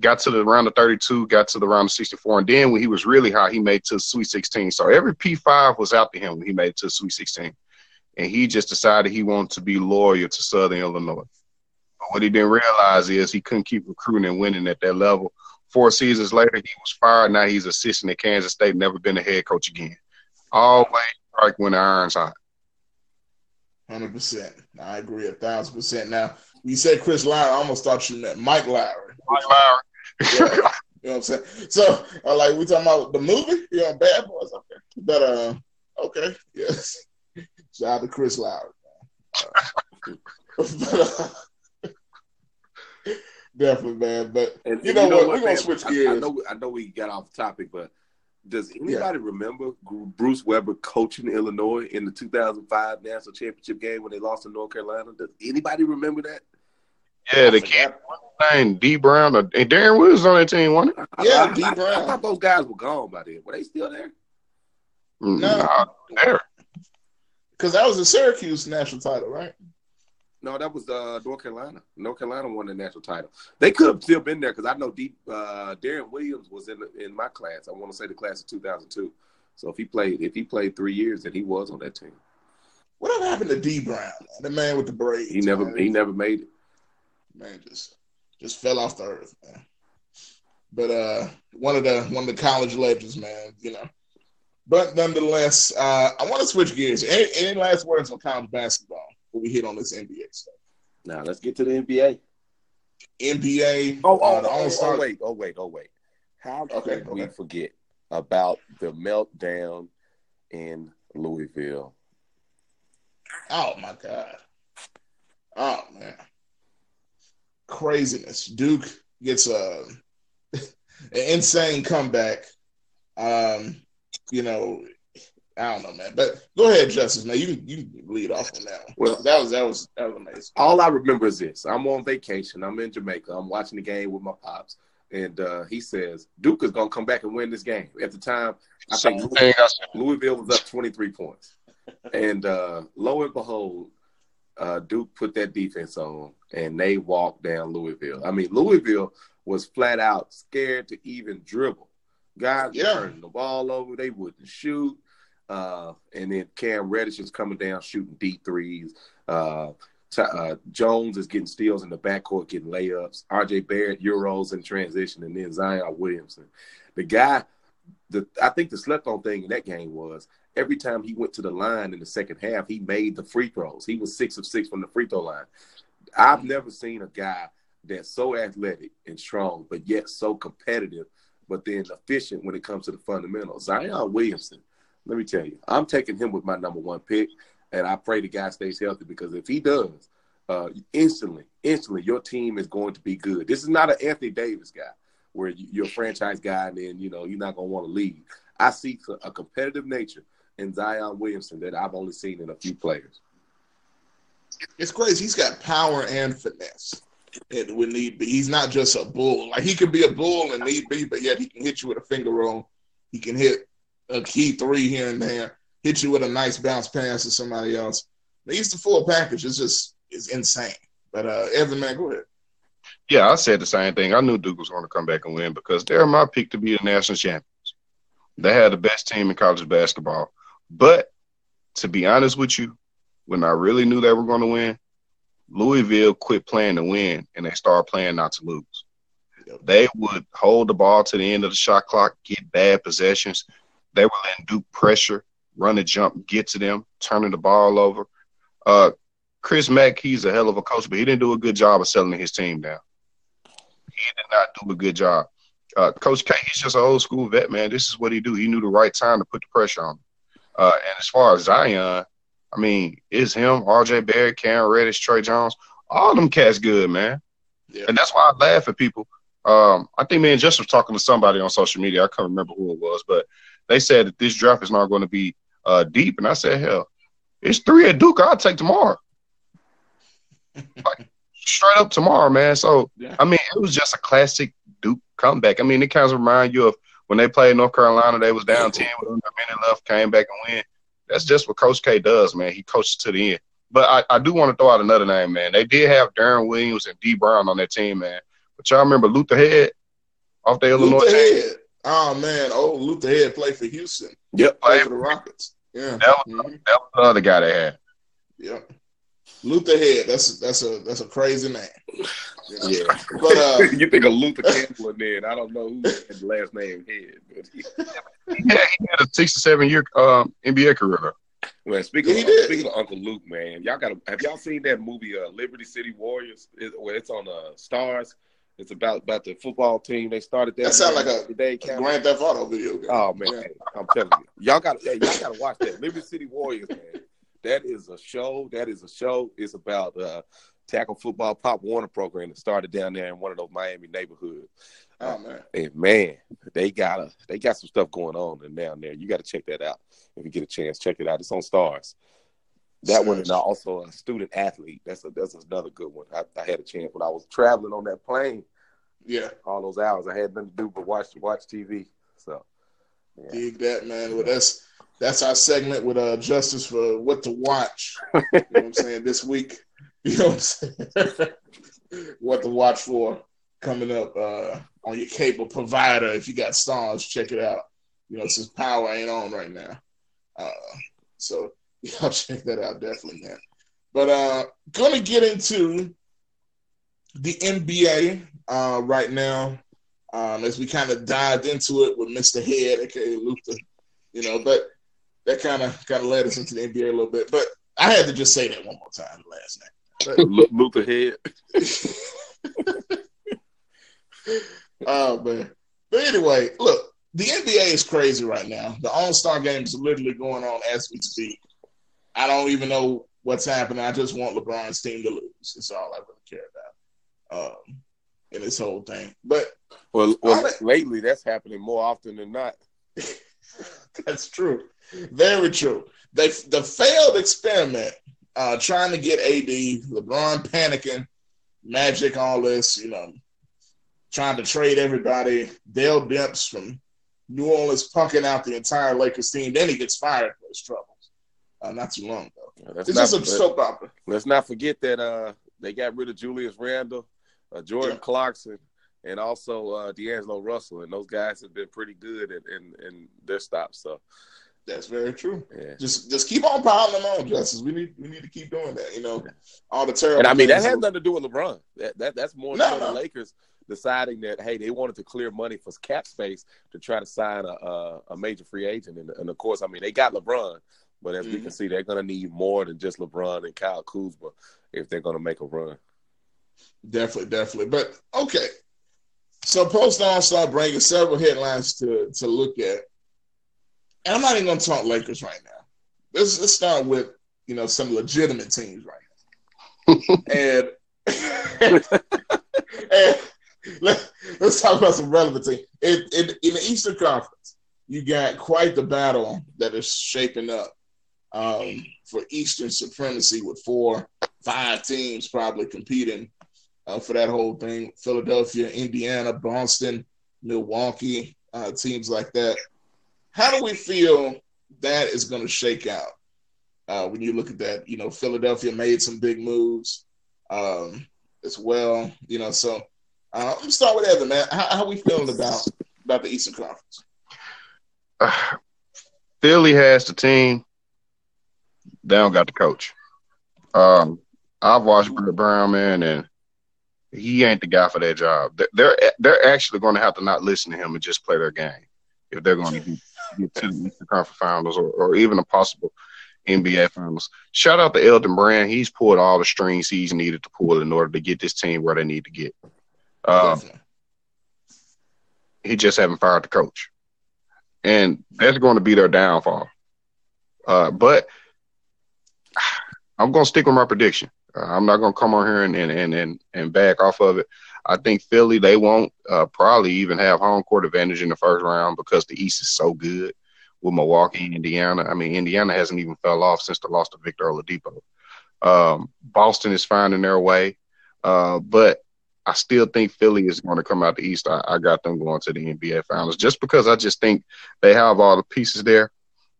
got to the round of 32, got to the round of 64, and then when he was really hot, he made to Sweet 16. So every P5 was out to him when he made it to Sweet 16, and he just decided he wanted to be loyal to Southern Illinois. But what he didn't realize is he couldn't keep recruiting and winning at that level. Four seasons later, he was fired. Now he's assistant at Kansas State, never been a head coach again. Always strike when the iron's hot. Hundred percent. I agree a thousand percent. Now, you said Chris Lowery, I almost thought you meant Mike Lowrey. Mike Lowry. Yeah. You know what I'm saying? So, uh, like, we talking about the movie? You know, Bad Boys. Okay. But uh, okay, yes. Shout out to Chris Lowery. Uh, uh, definitely, man. But And, you and know what? We're man? gonna switch I- gears. I, know, I know we got off topic, but does anybody remember Bruce Weber coaching Illinois in the 2005 national championship game when they lost to North Carolina? Does anybody remember that? Yeah, the I kid forgot. name Dee Brown or and Deron Williams on that team, wasn't it? Yeah, I, D. I- I Brown. I thought those guys were gone by then. Were they still there? No, No. there. Because that was the Syracuse national title, right? No, that was uh, North Carolina. North Carolina won the national title. They could have still been there because I know deep. Uh, Deron Williams was in in my class. I want to say the class of 2002. So if he played, if he played three years, then he was on that team. Whatever happened to Dee Brown, the man with the braids? He never, man? he never made it. man just just fell off the earth, man. But uh, one of the one of the college legends, man. You know. But nonetheless, uh, I want to switch gears. Any, any last words on college basketball before we hit on this NBA stuff? Now let's get to the NBA. NBA. Oh, uh, oh, the oh, oh, wait, oh, wait, oh, wait. How can Okay, we okay. forget about the meltdown in Louisville? Oh my god. Oh man. Craziness. Duke gets a an insane comeback. Um, you know, I don't know, man. But go ahead, Justice. Man, you can you lead off on that one. Well- that was that was that was amazing. All I remember is this: I'm on vacation. I'm in Jamaica. I'm watching the game with my pops, and uh, he says Duke is gonna come back and win this game. At the time, I think Same thing I. Louisville was up 23 points. And uh, lo and behold, uh, Duke put that defense on and they walked down Louisville. I mean, Louisville was flat out scared to even dribble. Guys Yeah. turning the ball over, they wouldn't shoot. Uh, and then Cam Reddish is coming down shooting deep threes. Uh, uh, Jones is getting steals in the backcourt, getting layups. RJ Barrett, Euros in transition, and then Zion Williamson. The guy, the I think the slept on thing in that game was every time he went to the line in the second half, he made the free throws. He was six of six from the free throw line. I've never seen a guy that's so athletic and strong, but yet so competitive, but then efficient when it comes to the fundamentals. Zion Williamson, let me tell you, I'm taking him with my number one pick, and I pray the guy stays healthy because if he does, uh, instantly, instantly, your team is going to be good. This is not an Anthony Davis guy where you- you're a franchise guy and then you know you're not going to want to leave. I see a competitive nature in Zion Williamson that I've only seen in a few players. It's crazy. He's got power and finesse. And when need be, he's not just a bull. Like he could be a bull and need be, but yet he can hit you with a finger roll. He can hit a key three here and there. Hit you with a nice bounce pass to somebody else. He's the full package. It's just it's insane. But uh, Evan, man, go ahead. Yeah, I said the same thing. I knew Duke was going to come back and win because they're my pick to be the national champions. They had the best team in college basketball. But to be honest with you, when I really knew they were going to win, Louisville quit playing to win and they started playing not to lose. Yep. They would hold the ball to the end of the shot clock, get bad possessions. They were letting Duke pressure, run a jump, get to them, turning the ball over. Uh, Chris Mack, he's a hell of a coach, but he didn't do a good job of selling his team down. He did not do a good job. Uh, coach K, he's just an old school vet, man. This is what he do. He knew the right time to put the pressure on. Uh, and as far as Zion, I mean, it's him, RJ Barrett, Cam Reddish, Tre Jones. All them cats good, man. Yeah. And that's why I laugh at people. Um, I think me and Jess was talking to somebody on social media. I can't remember who it was, but they said that this draft is not going to be uh, deep. And I said, hell, it's three at Duke. I'll take tomorrow. like, straight up tomorrow, man. So, Yeah. I mean, it was just a classic Duke comeback. I mean, it kind of reminds you of when they played North Carolina. They was down 10 with a minute left, came back and win. That's just what Coach K does, man. He coaches to the end. But I, I do want to throw out another name, man. They did have Deron Williams and Dee Brown on their team, man. But y'all remember Luther Head off the Illinois Luther team? Head. Oh man, oh Luther Head played for Houston. Yep. Played for the Rockets. Yeah. That was, Mhm. that was the other guy they had. Yep. Luther Head. That's that's a that's a crazy name. Yeah. Yeah. But uh, you think of Luther Campbell and then I don't know who had the last name Head. But he, Yeah, he had a six to seven year um, NBA career. well, speaking Yeah, of, speaking of Uncle Luke, man, y'all got have y'all seen that movie uh, Liberty City Warriors? It, well, it's on uh, Starz. It's about about the football team. They started That sound like a, today. a Grand Theft Auto video game. Oh man, Yeah. hey, I'm telling you, y'all got to y'all got to watch that Liberty City Warriors, man. That is a show. That is a show. It's about uh, tackle football Pop Warner program that started down there in one of those Miami neighborhoods. Oh man. And man, they got a they got some stuff going on and down there. You got to check that out if you get a chance. Check it out. It's on Starz. That one and also a student athlete. That's a that's another good one. I, I had a chance when I was traveling on that plane Yeah. all those hours. I had nothing to do but watch watch TV. Yeah. Dig that, man. Well, that's that's our segment with uh justice for what to watch. You know what I'm saying this week. You know what I'm saying? what to watch for coming up uh on your cable provider. If you got Starz, check it out. You know, since power ain't on right now. Uh so y'all check that out definitely, man. But uh gonna get into the NBA uh right now um, as we kind of dived into it with Mr. Head, aka Luther, you know, but that kind of kind of led us into the NBA a little bit. But I had to just say that one more time last night. Lu- Luther Head. Oh man. But anyway, look, the NBA is crazy right now. The All Star game is literally going on as we speak. I don't even know what's happening. I just want LeBron's team to lose. That's all I really care about. Um, in this whole thing. But Well, well lately that's happening more often than not. That's true. Very true. They the failed experiment, uh, trying to get AD, LeBron panicking, Magic, all this, you know, trying to trade everybody. Dell Demps from New Orleans punking out the entire Lakers team. Then he gets fired for his troubles. Uh, not too long though. Let's It's not, just a soap opera. let's not forget that uh, they got rid of Julius Randle, uh, Jordan Yeah. Clarkson, and also uh, D'Angelo Russell, and those guys have been pretty good in, in, in their stops. So That's very true. yeah. Just just keep on piling on, Justice. We need we need to keep doing that. You know, all the terrible. And I mean that has nothing to do with LeBron. That, that that's more No, so the. Lakers deciding that hey they wanted to clear money for cap space to try to sign a a, a major free agent, and, and of course I mean they got LeBron, but as we Mhm. can see they're going to need more than just LeBron and Kyle Kuzma if they're going to make a run. Definitely, definitely. But okay. So post All Star bringing several headlines to to look at. And I'm not even gonna talk Lakers right now. Let's let's start with, you know, some legitimate teams right now. and, and let, us talk about some relevant teams. In, in, in the Eastern Conference, you got quite the battle that is shaping up um, for Eastern supremacy with four, five teams probably competing uh, for that whole thing. Philadelphia, Indiana, Boston, Milwaukee, uh, teams like that. How do we feel that is going to shake out uh, when you look at that? You know, Philadelphia made some big moves um, as well. You know, so uh, me start with Evan, man. How, how we feeling about about the Eastern Conference? Philly has the team. They don't got the coach. Um, I've watched Brett Brown, man, and he ain't the guy for that job. They- They're they're actually going to have to not listen to him and just play their game if they're going to get, get to the Eastern Conference Finals or, or even a possible NBA Finals. Shout out to Elton Brand. He's pulled all the strings he's needed to pull in order to get this team where they need to get. Um, he just haven't fired the coach, and that's going to be their downfall. Uh, but I'm going to stick with my prediction. I'm not to come on here and, and and and and back off of it. I think Philly they won't uh, probably even have home court advantage in the first round because the East is so good with Milwaukee and Indiana. I mean, Indiana hasn't even fell off since the loss to Victor Oladipo. Um, Boston is finding their way, uh, but I still think Philly is going to come out the East. I, I got them going to the NBA Finals just because I just think they have all the pieces there.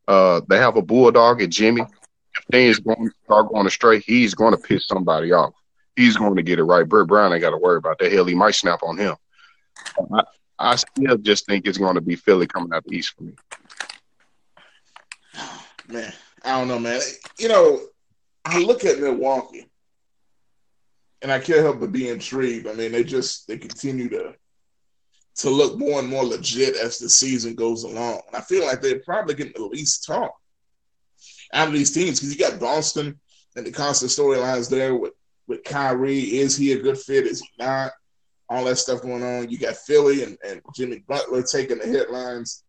Uh, they have a bulldog at Jimmy. If things going start going astray, he's going to piss somebody off. He's going to get it right. Brett Brown ain't got to worry about that. Hell, he might snap on him. I, I still just think it's going to be Philly coming out the East for me. Man, I don't know, man. You know, I look at Milwaukee, and I can't help but be intrigued. I mean, they just they continue to to look more and more legit as the season goes along. I feel like they're probably getting the least talk out of these teams because you got Boston and the constant storylines there with with Kyrie. Is he a good fit? Is he not? all that stuff going on. You got Philly and, and Jimmy Butler taking the headlines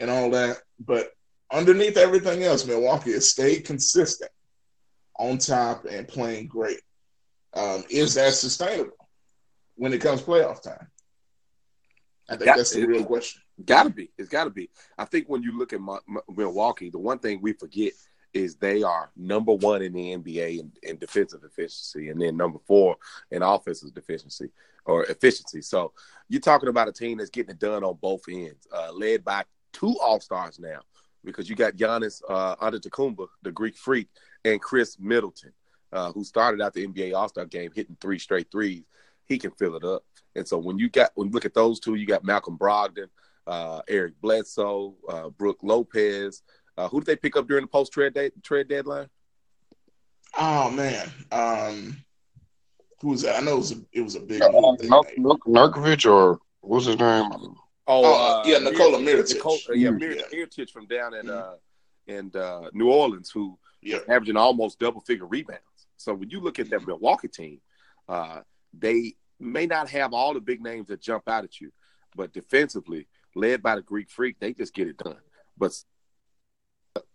and all that. But underneath everything else, Milwaukee has stayed consistent on top and playing great. Um, is that sustainable when it comes playoff time? I think got, that's the real question. Got to be. It's got to be. I think when you look at my, my, Milwaukee, the one thing we forget is they are number one in the NBA in, in, defensive efficiency, and then number four in offensive deficiency or efficiency. So you're talking about a team that's getting it done on both ends, uh, led by two All Stars now, because you got Giannis uh, Antetokounmpo, the Greek Freak, and Khris Middleton, uh, who started out the NBA All Star game hitting three straight threes. He can fill it up, and so when you got when you look at those two, you got Malcolm Brogdon, uh, Eric Bledsoe, uh, Brook Lopez. Uh, who did they pick up during the post trade trade deadline? Oh man, um, who was that? I know it was a, it was a big. Uh, Nurkovic or what's his name? Oh, uh, uh, yeah, Nikola Mirotic. Nicole, uh, yeah, Mirotic from down in uh, in uh, New Orleans, who yeah. averaging almost double figure rebounds. So when you look at that Milwaukee team, uh, they may not have all the big names that jump out at you, but defensively, led by the Greek Freak, they just get it done. But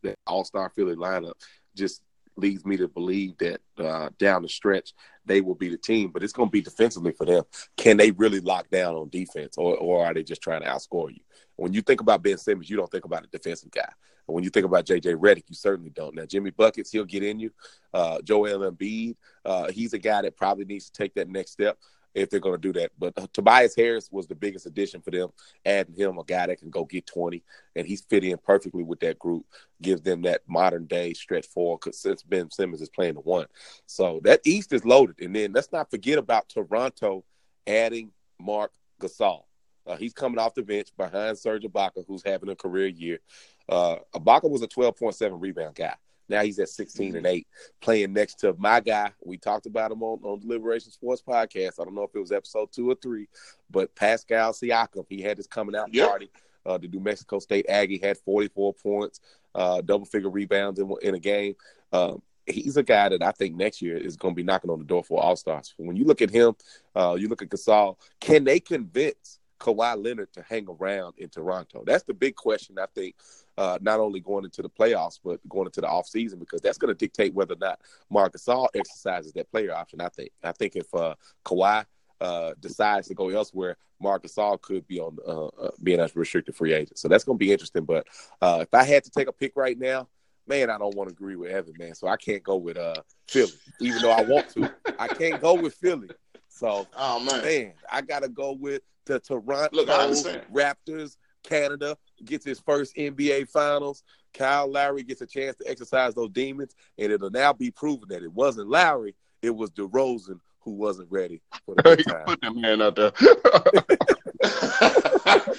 the All Star Philly lineup just leads me to believe that uh, down the stretch they will be the team. But it's going to be defensively for them. Can they really lock down on defense, or, or are they just trying to outscore you? When you think about Ben Simmons, you don't think about a defensive guy. And when you think about JJ Redick, you certainly don't. Now Jimmy buckets, he'll get in you. Uh, Joel Embiid, uh, he's a guy that probably needs to take that next step if they're going to do that. But uh, Tobias Harris was the biggest addition for them, adding him a guy that can go get 20, and he's fit in perfectly with that group, gives them that modern day stretch forward because since Ben Simmons is playing the one. So that East is loaded. And then let's not forget about Toronto adding Marc Gasol. Uh, he's coming off the bench behind Serge Ibaka, who's having a career year. Uh, Ibaka was a 12.7 rebound guy. Now he's at 16 and 8, playing next to my guy. We talked about him on, on Liberation Sports Podcast. I don't know if it was episode two or three, but Pascal Siakam, he had his coming out yep. party. Uh, the New Mexico State Aggie had 44 points, uh, double figure rebounds in, in a game. Um, he's a guy that I think next year is going to be knocking on the door for All Stars. When you look at him, uh, you look at Gasol, can they convince Kawhi Leonard to hang around in Toronto? That's the big question, I think, uh, not only going into the playoffs, but going into the offseason, because that's going to dictate whether or not Marc Gasol exercises that player option. I think. I think if uh, Kawhi uh, decides to go elsewhere, Marc Gasol could be on uh, uh, being a restricted free agent. So that's going to be interesting. But uh, if I had to take a pick right now, man, I don't want to agree with Evan, man. So I can't go with uh, Philly, even though I want to. I can't go with Philly. So, oh man, man I got to go with the Toronto Look, Raptors Canada gets his first NBA Finals. Kyle Lowry gets a chance to exercise those demons, and it'll now be proven that it wasn't Lowry, it was DeRozan who wasn't ready for the you put that man out there.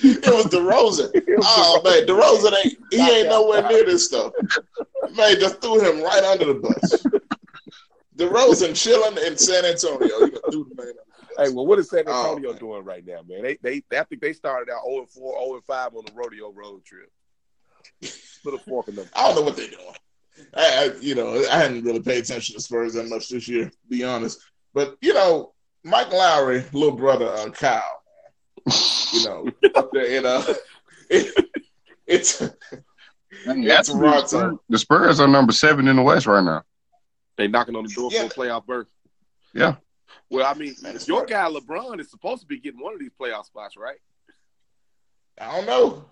it was DeRozan. oh man, DeRozan ain't he ain't nowhere near this stuff. Man, just threw him right under the bus. DeRozan chilling in San Antonio. He threw the man Hey, well, what is San oh, Antonio oh, doing right now, man? They, they, they, I think they started out 0 4, 0 5 on the rodeo road trip. Put a fork in them. I don't know what they're doing. I, I, you know, I hadn't really paid attention to Spurs that much this year, be honest. But you know, Mike Lowrey, little brother uh, Kyle, you know, up there in uh, it, it's. that's Toronto. The Spurs are number seven in the West right now. They knocking on the door yeah. for a playoff berth. Yeah. Well, I mean, your guy LeBron is supposed to be getting one of these playoff spots, right? I don't know.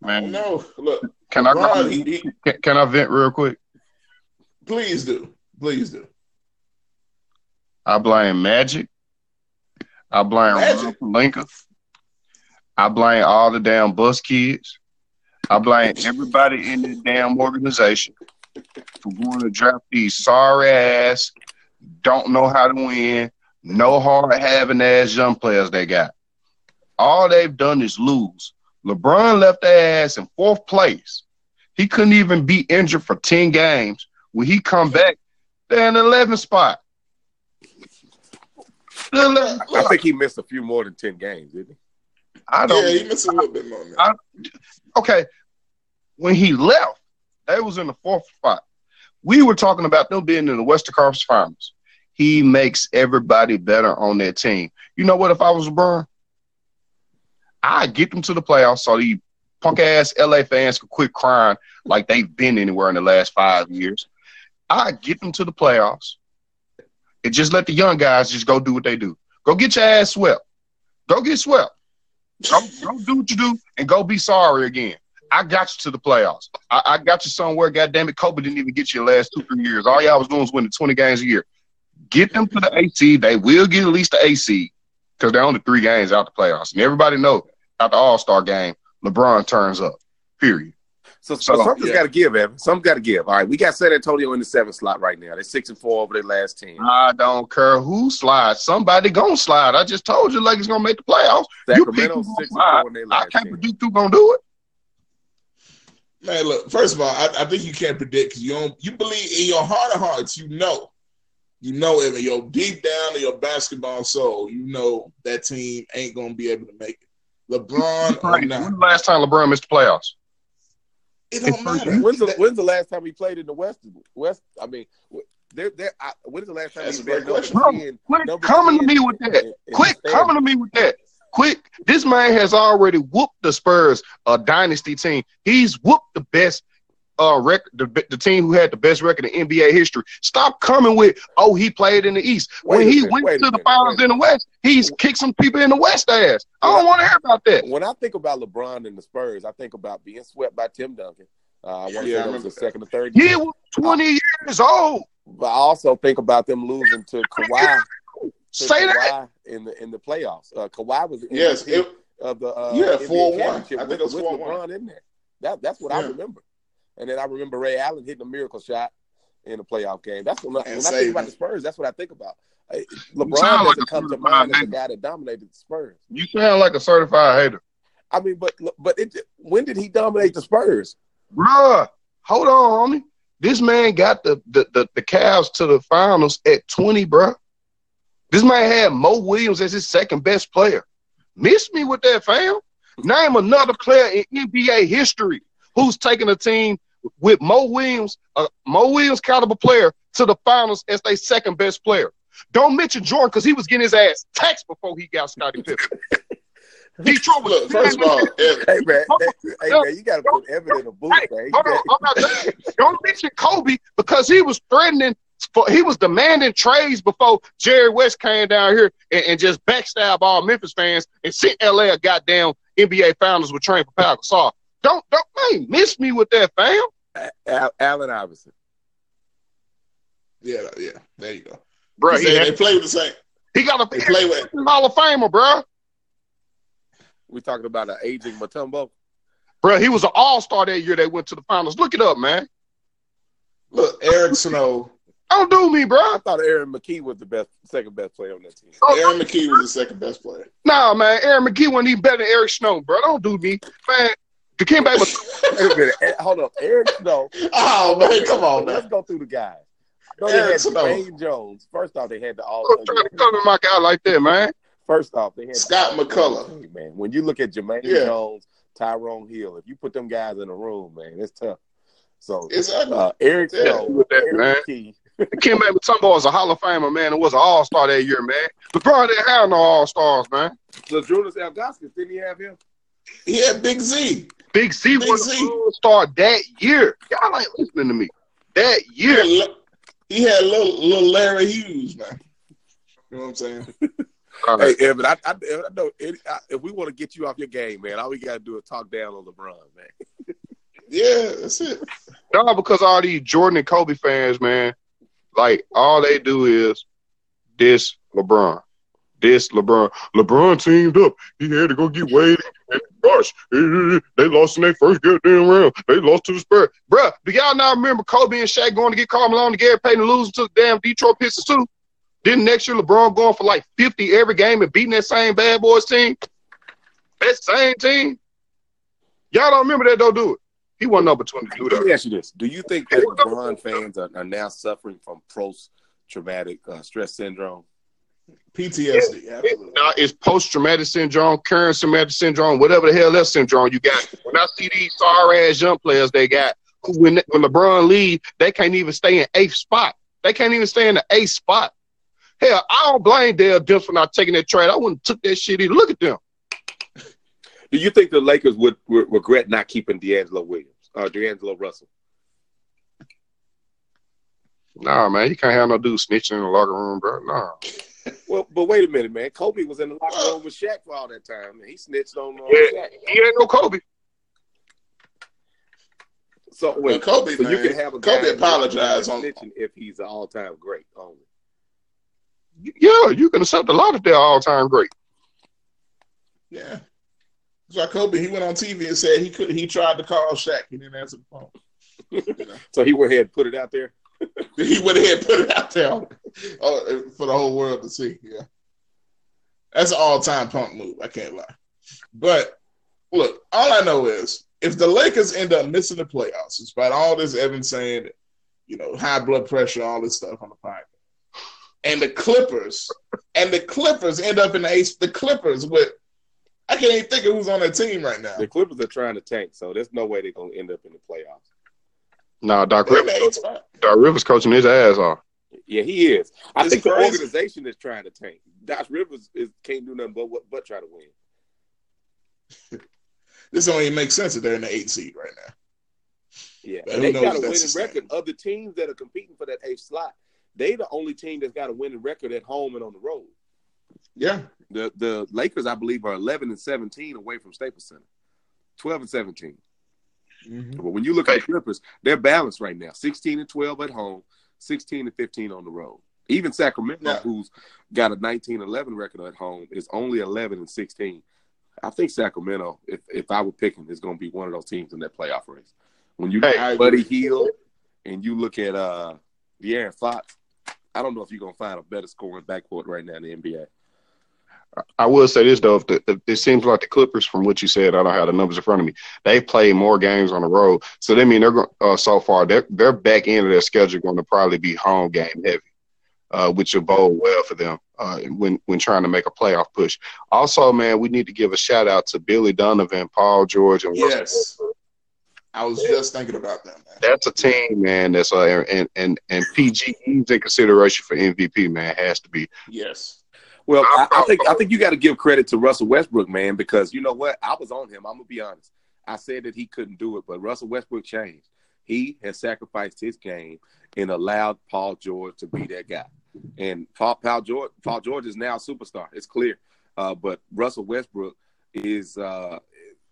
Man, no. Look, can LeBron, I he, he, can I vent real quick? Please do. Please do. I blame Magic. I blame Magic. Lincoln. I blame all the damn Buss kids. I blame everybody in the damn organization for going to draft these sorry ass don't know how to win, no hard having ass young players they got. All they've done is lose. LeBron left their ass in fourth place. He couldn't even be injured for 10 games. When he come back, they're in the 11th spot. I think he missed a few more than 10 games, didn't he? I don't. Yeah, he missed a little bit more. I, okay. When he left, they was in the fourth spot. We were talking about them being in the Western Conference Finals. he makes everybody better on that team. You know what? If I was LeBron, I'd get them to the playoffs so these punk ass LA fans could quit crying like they've been anywhere in the last five years. I'd get them to the playoffs and just let the young guys just go do what they do. Go get your ass swept. Go get swept. Go, go do what you do and go be sorry again. I got you to the playoffs. I, I got you somewhere. God damn it, Kobe didn't even get you the last two, three years. All y'all was doing was winning 20 games a year. Get them to the AC. They will get at least the AC because they're only three games out the playoffs. And everybody know at the All Star game, LeBron turns up. Period. So, so, So, something's yeah. got to give, Evan. Something's got to give. All right, we got San Antonio in the seventh slot right now. They're six and four over their last ten. I don't care who slides. Somebody gonna slide. I just told you Lakers gonna make the playoffs. You Sacramento people six and four in their I can't predict who gonna do it. Man, look. First of all, I, I think you can't predict because you don't. You believe in your heart of hearts. You know, you know, in your deep down in your basketball soul, you know that team ain't gonna be able to make it. LeBron or When's not, the last time LeBron missed the playoffs? it don't matter. When's the When's the last time he played in the West? West. I mean, they're, they're, I, when's the last time That's he a great been number question. 10? Quit Number coming to me with that. in- in Quick coming to me with that. Quick. This man has already whooped the Spurs, a dynasty team. He's whooped the best uh record, the, the team who had the best record in NBA history. Stop coming with, oh, he played in the East. Wait when a he minute, went to the minute, finals in the West, he's kicked some people in the West ass. I don't want to hear about that. When I think about LeBron and the Spurs, I think about being swept by Tim Duncan. Uh, I want to Yeah, say that was remember the second or third He year. was 20 years old. But I also think about them losing to Kawhi. To Say that. Kawhi in the in the playoffs. Uh, Kawhi was the Yes, it, of the uh, Yeah, 4-1. I think with, it was 4-1. LeBron in there. That that's what I remember. And then I remember Ray Allen hitting a miracle shot in a playoff game. That's when, I- when I think about the Spurs. That's what I think about. LeBron doesn't a come to certified mind as the guy that dominated the Spurs. You sound like a certified hater. I mean, but but it, when did he dominate the Spurs? Bruh, hold on, homie. This man got the, the, the, the Cavs to the finals at 20, bruh. This man had Mo Williams as his second best player. Miss me with that, fam. Name another player in NBA history who's taken a team with Mo Williams, a Mo Williams caliber player, to the finals as their second best player. Don't mention Jordan because he was getting his ass taxed before he got Scottie Pippen. Detroit was look. First of all, Hey man, hey man, you got to put Evan in a booth, Hey, man. hold on, I'm not. Don't mention Kobe because he was threatening. For, he was demanding trades before Jerry West came down here and, and just backstab all Memphis fans and sent LA a goddamn NBA Finals with Train for Pau Gasol. Don't don't hey, miss me with that, fam. Al- Allen Iverson. yeah, yeah, there you go. Bro, He he, said had- they play with the same. he got a They play with. Hall of Famer, bro. We talking about an aging Mutombo. Bro, he was an All Star that year. They went to the finals. Look it up, man. Look, Eric Snow. Don't do me, bro. I thought Aaron McKie was the best, second best player on that team. Aaron McKie was the second best player. Nah, man. Aaron McKie wasn't even better than Eric Snow, bro. Don't do me, man. Dikembe was Wait a minute, eh, hold on, Eric Snow. oh man, come on, Let's man. go through the guys. No, they Eric had Snow. Jumaine Jones. First off, they had the all. trying to cover my guy like that, man. First off, they had Scott McCullough. Hey, man, when you look at Jermaine Yeah. Jones, Tyrone Hill, if you put them guys in a room, man, it's tough. So Exactly. uh, Eric Yeah, Snow, with that, Aaron man. McKee, Kim Mutombo was a Hall of Famer, man, and was an All Star that year, man. LeBron didn't have no All Stars, man. so Julius Algaskis, didn't he have him? He had Big Z. Big Z Big was Z. an All Star that year. Y'all ain't listening to me. That He year. had, he had little, little Larry Hughes, man. You know what I'm saying? All right. Hey, Evan, I, I, I know it, I, if we want to get you off your game, man, all we got to do is talk down on LeBron, man. Yeah, that's it. No, because all these Jordan and Kobe fans, man, like all they do is this LeBron. This LeBron. LeBron teamed up. He had to go get Wade and Rush. They lost in their first goddamn round. They lost to the Spurs. Bruh, do y'all not remember Kobe and Shaq going to get Karl Malone and Gary Payton losing to the damn Detroit Pistons too? Then next year LeBron going for like 50 every game and beating that same bad boys team? That same team? Y'all don't remember that, don't do it. He wasn't number 22 Let though. me ask you this: Do you think that LeBron fans are, are now suffering from post-traumatic uh, stress syndrome? PTSD. Absolutely. Now it's post traumatic syndrome, current traumatic syndrome, whatever the hell that syndrome you got. When I see these sorry ass young players they got, who when when LeBron leave, they can't even stay in eighth spot. They can't even stay in the eighth spot. Hell, I don't blame Dell Demps for not taking that trade. I wouldn't took that shit either. Look at them. Do you think the Lakers would, would regret not keeping D'Angelo Williams, uh, D'Angelo Russell? Nah, man, you can't have no dude snitching in the locker room, bro. Nah. Well, but wait a minute, man. Kobe was in the locker room with Shaq for all that time, and he snitched on uh, Yeah, Shaq. he ain't no Kobe. So Well, wait, Kobe, so you can have a Kobe apologize on. snitching if he's an all-time great only. Yeah, you can accept a lot of their all time great. Yeah. So Kobe, he went on TV and said he could. He tried to call Shaq. He didn't answer the phone. You know? So he went ahead and put it out there. he went ahead and put it out there oh, for the whole world to see. Yeah, that's an all-time punk move. I can't lie. But look, all I know is if the Lakers end up missing the playoffs, despite all this Evan saying, you know, high blood pressure, all this stuff on the podcast, and the Clippers and the Clippers end up in the ace, the Clippers with I can't even think of who's on that team right now. The Clippers are trying to tank, so there's no way they're gonna end up in the playoffs. Nah, Doc They're in the Rivers. Doc Rivers coaching his ass off. Yeah, he is. I It's think the organization is trying to tank. Doc Rivers is, can't do nothing but but try to win. This don't even make sense that they're in the eighth seed right now. Yeah, But and they got a winning that's record. sustainable. Other teams that are competing for that eighth slot, they the only team that's got a winning record at home and on the road. Yeah, The the Lakers, I believe, are eleven and seventeen away from Staples Center. Twelve and 17 Mm-hmm. But when you look at the Clippers, they're balanced right now. Sixteen and twelve at home, sixteen and fifteen on the road. Even Sacramento, Yeah. who's got a 19-11 record at home, is only eleven and sixteen. I think Sacramento, if if I were picking, is going to be one of those teams in that playoff race. When you Hey, look I at. Buddy Hield and you look at uh De'Aaron Fox, I don't know if you're going to find a better scoring backcourt right now in the NBA. I will say this though, if, the, if it seems like the Clippers, from what you said, I don't have the numbers in front of me. They play more games on the road, so they mean they're going uh, so far. Their their back end of their schedule going to probably be home game heavy, uh, which will bode well for them uh, when when trying to make a playoff push. Also, man, we need to give a shout out to Billy Donovan, Paul George, and Russell yes. I was just thinking about that, man. that's a team, man. That's uh, and and and PG he's in consideration for MVP, man. Has to be. Yes. Well, I, I- think I think you got to give credit to Russell Westbrook, man, because you know what? I was on him. I'm gonna be honest. I said that he couldn't do it, but Russell Westbrook changed. He has sacrificed his game and allowed Paul George to be that guy. And Paul, Paul George, Paul George is now a superstar. It's clear. Uh, but Russell Westbrook is, uh,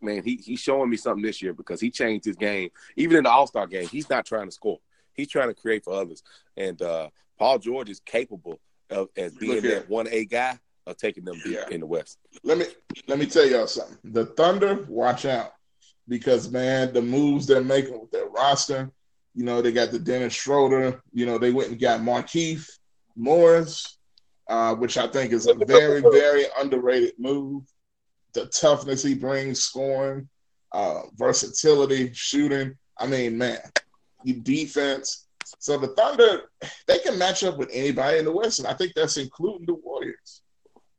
man, he he's showing me something this year because he changed his game. Even in the All Star game, he's not trying to score. He's trying to create for others. And uh, Paul George is capable of as being that one A guy of taking them Yeah. in the West. Let me let me tell y'all something. The Thunder, watch out. Because man, the moves they're making with their roster, you know, they got the Dennis Schroeder, you know, they went and got Markieff Morris, uh, which I think is a very, very underrated move. The toughness he brings, scoring, uh, versatility, shooting. I mean, man, defense. So the Thunder, they can match up with anybody in the West, and I think that's including the Warriors.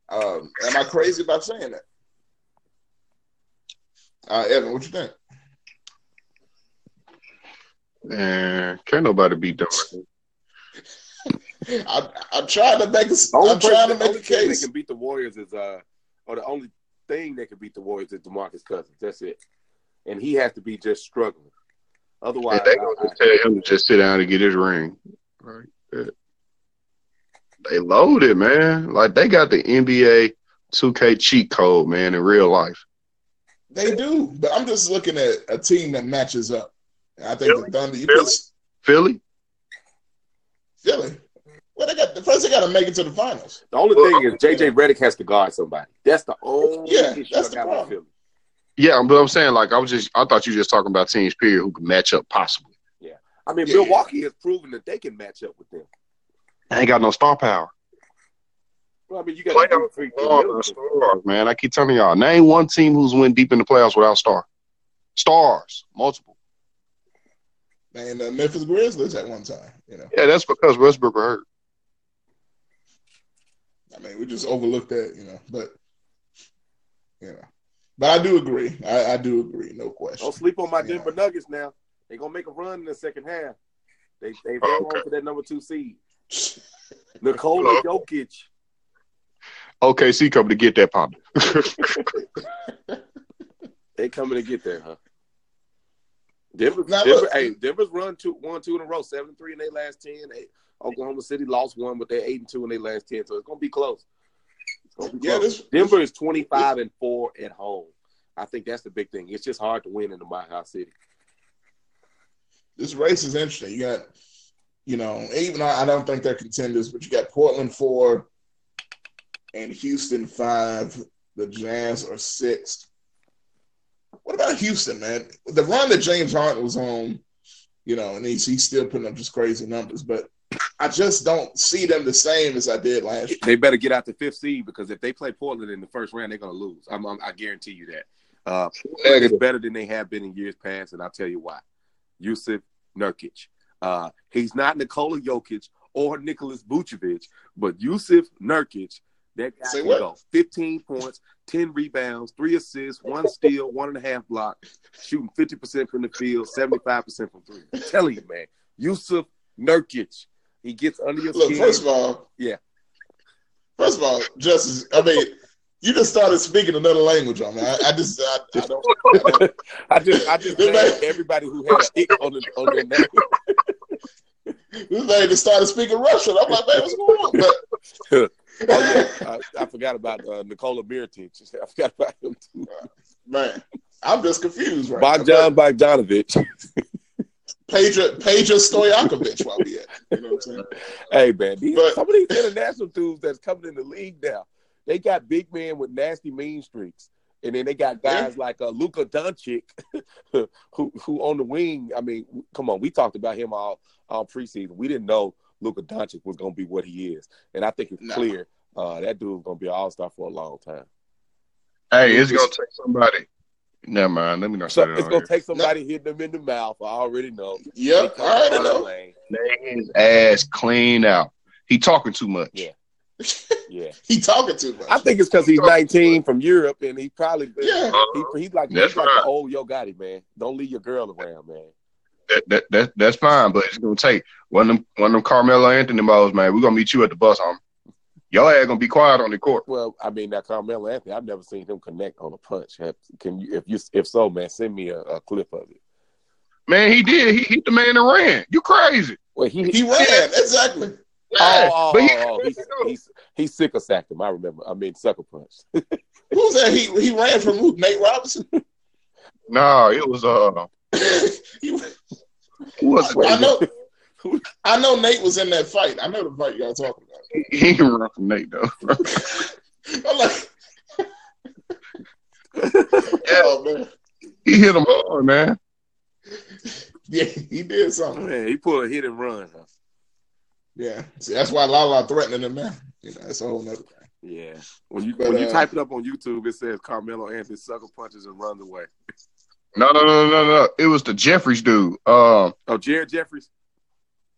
Um, am I crazy about saying that? Uh, Evan, what you think? And can't nobody beat them. I, I'm trying to make a, The only I'm trying to person- the make a team that can beat the Warriors is uh, or the only thing that can beat the Warriors is Demarcus Cousins. That's it, and he has to be just struggling. Otherwise, And they gonna I- just tell him to just sit down and get his ring. Right. Yeah. They loaded, man. Like they got the NBA 2K cheat code, man, in real life. They do, but I'm just looking at a team that matches up. I think Philly? the Thunder, you Philly? put Philly? Philly. Well, they got the first. They got to make it to the finals. the only thing is JJ Redick has to guard somebody. That's the only Yeah, issue that's I the got problem. Philly. Yeah, but I'm saying like I was just I thought you were just talking about teams period who could match up possibly. Yeah, I mean, Yeah. Milwaukee has proven that they can match up with them. They ain't got no star power. Well, I mean, you got Playoff stars, stars, man. I keep telling y'all, name one team who's went deep in the playoffs without star. Stars, multiple. Man, the Memphis Grizzlies at one time. You know, Yeah, that's because Westbrook were hurt. I mean, we just overlooked that. You know, but you know, but I do agree. I, I do agree. No question. Don't sleep on my Yeah. Denver Nuggets now. They're gonna make a run in the second half. They they Oh, held okay. on to that number two seed. Nikola Jokic. OKC coming to get that pop. They coming to get there, huh? Denver, Now, Denver look- hey, Denver's run two, one, two in a row, seven three in their last ten. Eight, Oklahoma City lost one, but they're eight and two in their last ten, so it's gonna be close. It's gonna be Yeah, this- Denver is twenty five and four at home. I think that's the big thing. It's just hard to win in the Mile High City. this race is interesting. You got, you know, even though I don't think they're contenders, but you got Portland four and Houston five. The Jazz are sixth. What about Houston, man? The run that James Harden was on, you know, and he's, he's still putting up just crazy numbers, but I just don't see them the same as I did last year. They better get out the fifth seed because if they play Portland in the first round, they're gonna lose. I'm, I'm, I guarantee you that. Uh, is better than they have been in years past, and I'll tell you why. Yusuf Nurkic. Uh, he's not Nikola Jokic or Nicholas Vucevic, but Yusuf Nurkic. That guy Say what? go 15 points, 10 rebounds, three assists, one steal, one and a half block, shooting 50% from the field, 75% from three. I'm telling you, man, Yusuf Nurkic. He gets under your Look, skin. first of all, Yeah. First of all, Justice, I mean, you just started speaking another language on me. I, I just, I, I don't. I don't I just, I just named everybody who had an on, the, on their name. this man just started speaking Russian. I'm like, man, what's going on? But Oh yeah, I, I forgot about uh, Nikola Mirotic. I forgot about him too. man, I'm just confused right now. Bogdan Bogdanovic. Pedro, Pedro Stojakovic while we at. it. You know what I'm saying? hey man, these, But- some of these international dudes that's coming in the league now, they got big men with nasty mean streaks, and then they got guys like uh, Luka Doncic, who who on the wing. I mean, come on, we talked about him all all preseason. We didn't know Luka Doncic was going to be what he is, and I think it's No. clear uh, that dude's going to be an all star for a long time. Hey, it's gonna take somebody. Never mind. Let me not say So that. it's on going here. to take somebody hitting them in the mouth. I already know. Yep, They all right, I come down know. lane. Lay his ass clean out. He talking too much. Yeah. Yeah, He talking too much. I think it's because he's 19 from Europe, and he probably Yeah. he, he's like That's he's like right. the old Yo Gotti man. Don't leave your girl around, man. That, that, that, that's fine, but it's gonna take one of them one of them Carmelo Anthony balls, man. We're gonna meet you at the bus, homie. Your ass gonna be quiet on the court. Well, I mean, that Carmelo Anthony, I've never seen him connect on a punch. Have- Can you, if you, if so, man, send me a, a clip of it. Man, he did. He hit the man and ran. You crazy. Well, he, He ran exactly. Yeah, oh, oh, but he, oh, he's, he's he's sick of sacked him. I remember. I mean, sucker punch. Who's that? He he ran from who? Nate Robinson. no, it was uh, He- who was I know. I know Nate was in that fight. I know the fight y'all talking about. he didn't run from Nate though. I'm like, oh man, he hit him hard, man. yeah, he did something. Man, he pulled a hit and run. Huh? Yeah, see, that's why Lala threatening him now. You know, that's a whole nother thing. Yeah. When you But, when you uh, type it up on YouTube, it says Carmelo Anthony sucker punches and runs away. No, no, no, no, no. It was the Jeffries dude. Um, Oh, Jared Jeffries.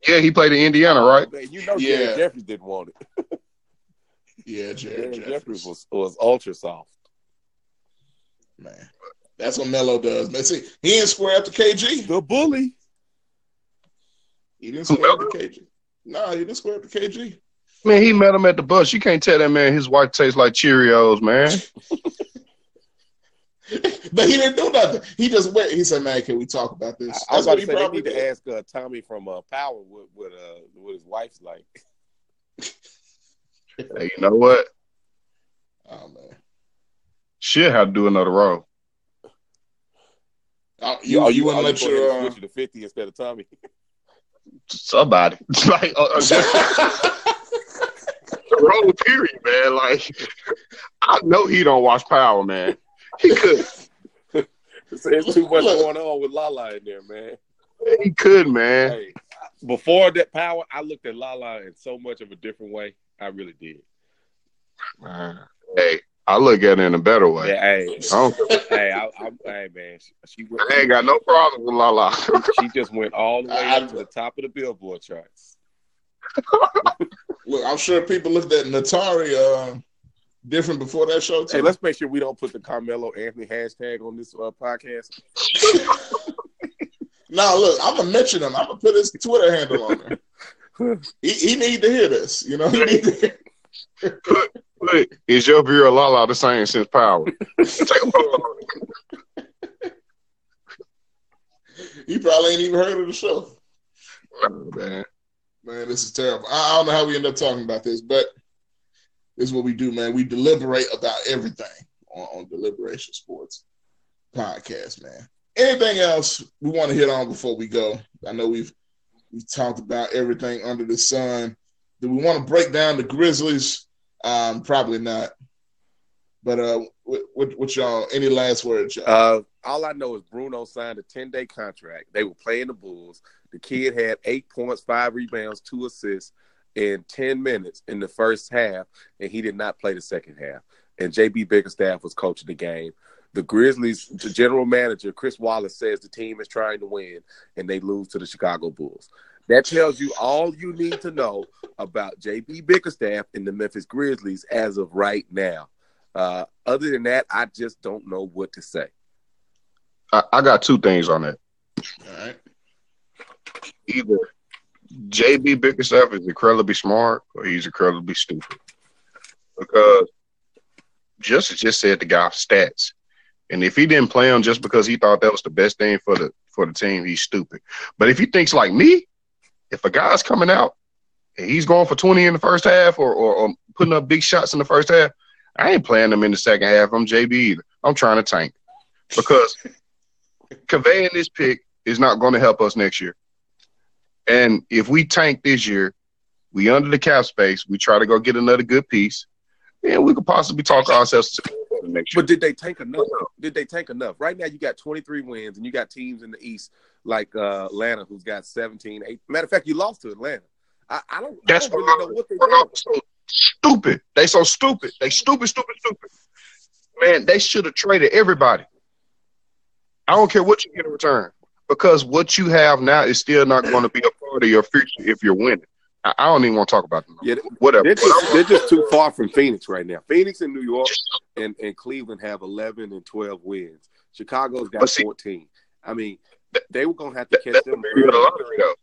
Yeah, he played in Indiana, right? Man, you know, Yeah. Jared Jeffries didn't want it. Yeah, Jared Jared Jeffries Jeffries. was was ultra soft. Man, that's what Melo does. Man, see, he didn't square up to KG. The bully. He didn't square up to KG. No, he didn't square up to KG. Man, he met him at the bus. You can't tell that man his wife tastes like Cheerios, man. But he didn't do nothing. He just went. He said, "Man, can we talk about this?" I was That's about to say they probably need to ask uh, Tommy from uh, Power what what uh what his wife's like. Hey, you know what? Oh man, Shit had to do another row. oh, you, oh, you oh, wouldn't let go ahead your. and Uh... switch it to fifty instead of Tommy. Somebody. like uh, uh, the row period, man. Like I know he don't watch Power, man. He could. There's too much going on with Lala in there, man. He could, man. Hey, before that Power, I looked at Lala in so much of a different way. I really did. Man. Hey, I look at it in a better way. Yeah, hey, I, don't, hey, I, I, hey, man, she, she went, I ain't got no problem with Lala. she just went all the way up to the top of the Billboard charts. Look, I'm sure people looked at Naturi uh, different before that show too. Hey, let's make sure we don't put the Carmelo Anthony hashtag on this uh, podcast. now look, I'm gonna mention him. I'm gonna put his Twitter handle on there. he, he need to hear this. You know, he need to hear. But is your view of Lala the same since power? Take a photo. He probably ain't even heard of the show. Oh, man. Man, this is terrible. I, I don't know how we end up talking about this, but this is what we do, man. We deliberate about everything on, on Deliberation Sports podcast, man. Anything else we want to hit on before we go? I know we've we've talked about everything under the sun. Do we want to break down the Grizzlies? Um, probably not. But uh, what, what, what y'all? Any last words? Y'all? Uh, all I know is Bruno signed a 10 day contract. They were playing the Bulls. The kid had eight points, five rebounds, two assists in 10 minutes in the first half, and he did not play the second half. And JB Bickerstaff was coaching the game. The Grizzlies, the general manager, Chris Wallace, says the team is trying to win, and they lose to the Chicago Bulls. That tells you all you need to know about JB Bickerstaff and the Memphis Grizzlies as of right now. Uh, other than that, I just don't know what to say. I, I got two things on that. All right. Either JB Bickerstaff is incredibly smart or he's incredibly stupid. Because Justice just said the guy stats. And if he didn't play him just because he thought that was the best thing for the for the team, he's stupid. But if he thinks like me, if a guy's coming out and he's going for 20 in the first half or, or, or putting up big shots in the first half, I ain't playing him in the second half. I'm JB either. I'm trying to tank. Because conveying this pick is not going to help us next year. And if we tank this year, we under the cap space, we try to go get another good piece, and we could possibly talk ourselves to. But did they tank enough? Did they tank enough? Right now, you got 23 wins, and you got teams in the East like uh, Atlanta who's got 17, 8. Matter of fact, you lost to Atlanta. I, I don't, I That's don't really know what they did. so stupid. They so stupid. They stupid, stupid, stupid. Man, they should have traded everybody. I don't care what you get in return because what you have now is still not going to be a part of your future if you're winning. I, I don't even want to talk about them. Yeah, Whatever. They're just, they're just too far from Phoenix right now. Phoenix and New York and, and Cleveland have 11 and 12 wins. Chicago's got see- 14. I mean, they were going to have to catch that's the beauty of the lottery, though.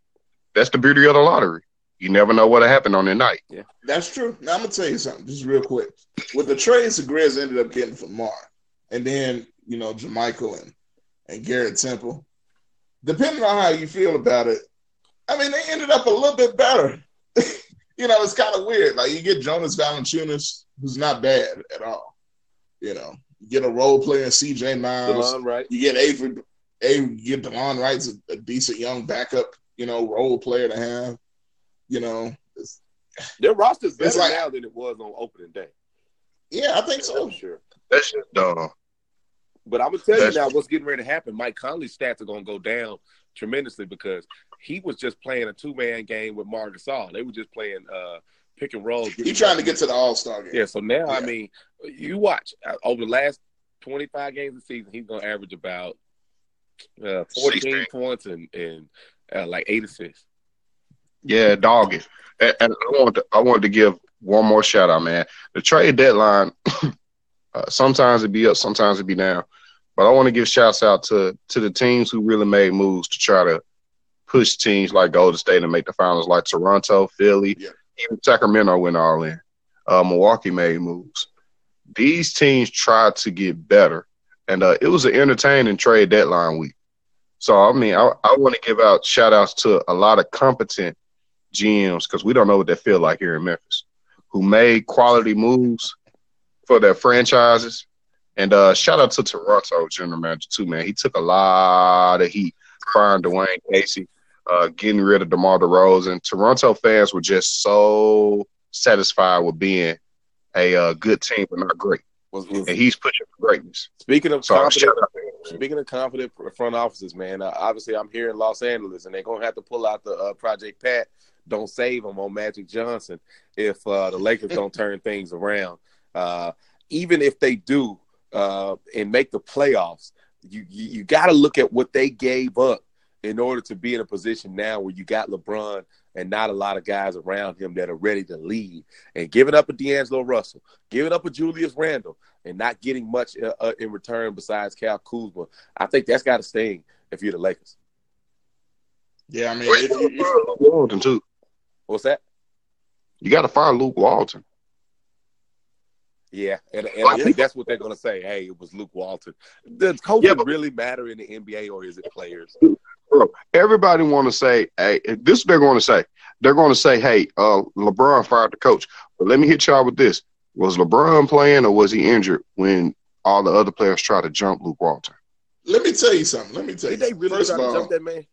That's the beauty of the lottery. You never know what'll happen on the night. Yeah, That's true. Now I'm gonna tell you something, just real quick. With the trades the Grizz ended up getting from Mar, and then you know JaMychal and and Garrett Temple. Depending on how you feel about it, I mean they ended up a little bit better. you know, it's kind of weird. Like you get Jonas Valanciunas, who's not bad at all. You know, you get a role player in C.J. Miles. DeLon, right? You get Avery, Avery you get Delon Wright's a, a decent young backup. You know, role player to have. You know, it's, Their roster's better It's like- now than it was on opening day. yeah, I think so. Sure. That's just dumb. But I'm gonna tell That's- you now what's getting ready to happen. Mike Conley's stats are gonna go down tremendously because he was just playing a two man game with Marc Gasol. They were just playing uh, pick and roll. He trying to get to the All Star game. Yeah, so now I mean, you watch uh, over the last 25 games of the season, he's gonna average about uh, 14 16. points and and uh, like eight assists. Yeah, dog it. And, and I want to, I wanted to give one more shout out, man. The trade deadline, uh, sometimes it be up, sometimes it be down. But I want to give shouts out to to the teams who really made moves to try to push teams like Golden State and make the finals, like Toronto, Philly, Yeah. even Sacramento went all in. Uh, Milwaukee made moves. These teams tried to get better, and uh, it was an entertaining trade deadline week. So I mean, I, I want to give out shout outs to a lot of competent GMs because we don't know what they feel like here in Memphis, who made quality moves for their franchises. And uh, shout out to Toronto general manager too, man. He took a lot of heat firing Dwane Casey, uh, getting rid of DeMar DeRozan. Toronto fans were just so satisfied with being a uh, good team, but not great. Was, was, And he's pushing for greatness. speaking of So confident, shout out to him. man. Speaking of confident front offices, man, uh, obviously I'm here in Los Angeles, and they're gonna have to pull out the uh, Project Pat. Don't save them on Magic Johnson if uh, the Lakers don't turn things around. Uh, even if they do uh, and make the playoffs, you you, you got to look at what they gave up in order to be in a position now where you got LeBron and not a lot of guys around him that are ready to lead. And giving up a D'Angelo Russell, giving up a Julius Randle, and not getting much uh, uh, in return besides Kyle Kuzma, I think that's got to sting if you're the Lakers. Yeah, I mean, if you, if, Walton too. What's that? You got to fire Luke Walton. Yeah, and, and I think that's what they're going to say. Hey, it was Luke Walton. Does coaching yeah, but, really matter in the NBA, or is it players? Bro, everybody want to say, hey, this is they're going to say. They're going to say, hey, uh, LeBron fired the coach. But let me hit y'all with this: Was LeBron playing, or was he injured when all the other players tried to jump Luke Walton? Let me tell you something. Let me tell Did you. they really First try to all, jump that man?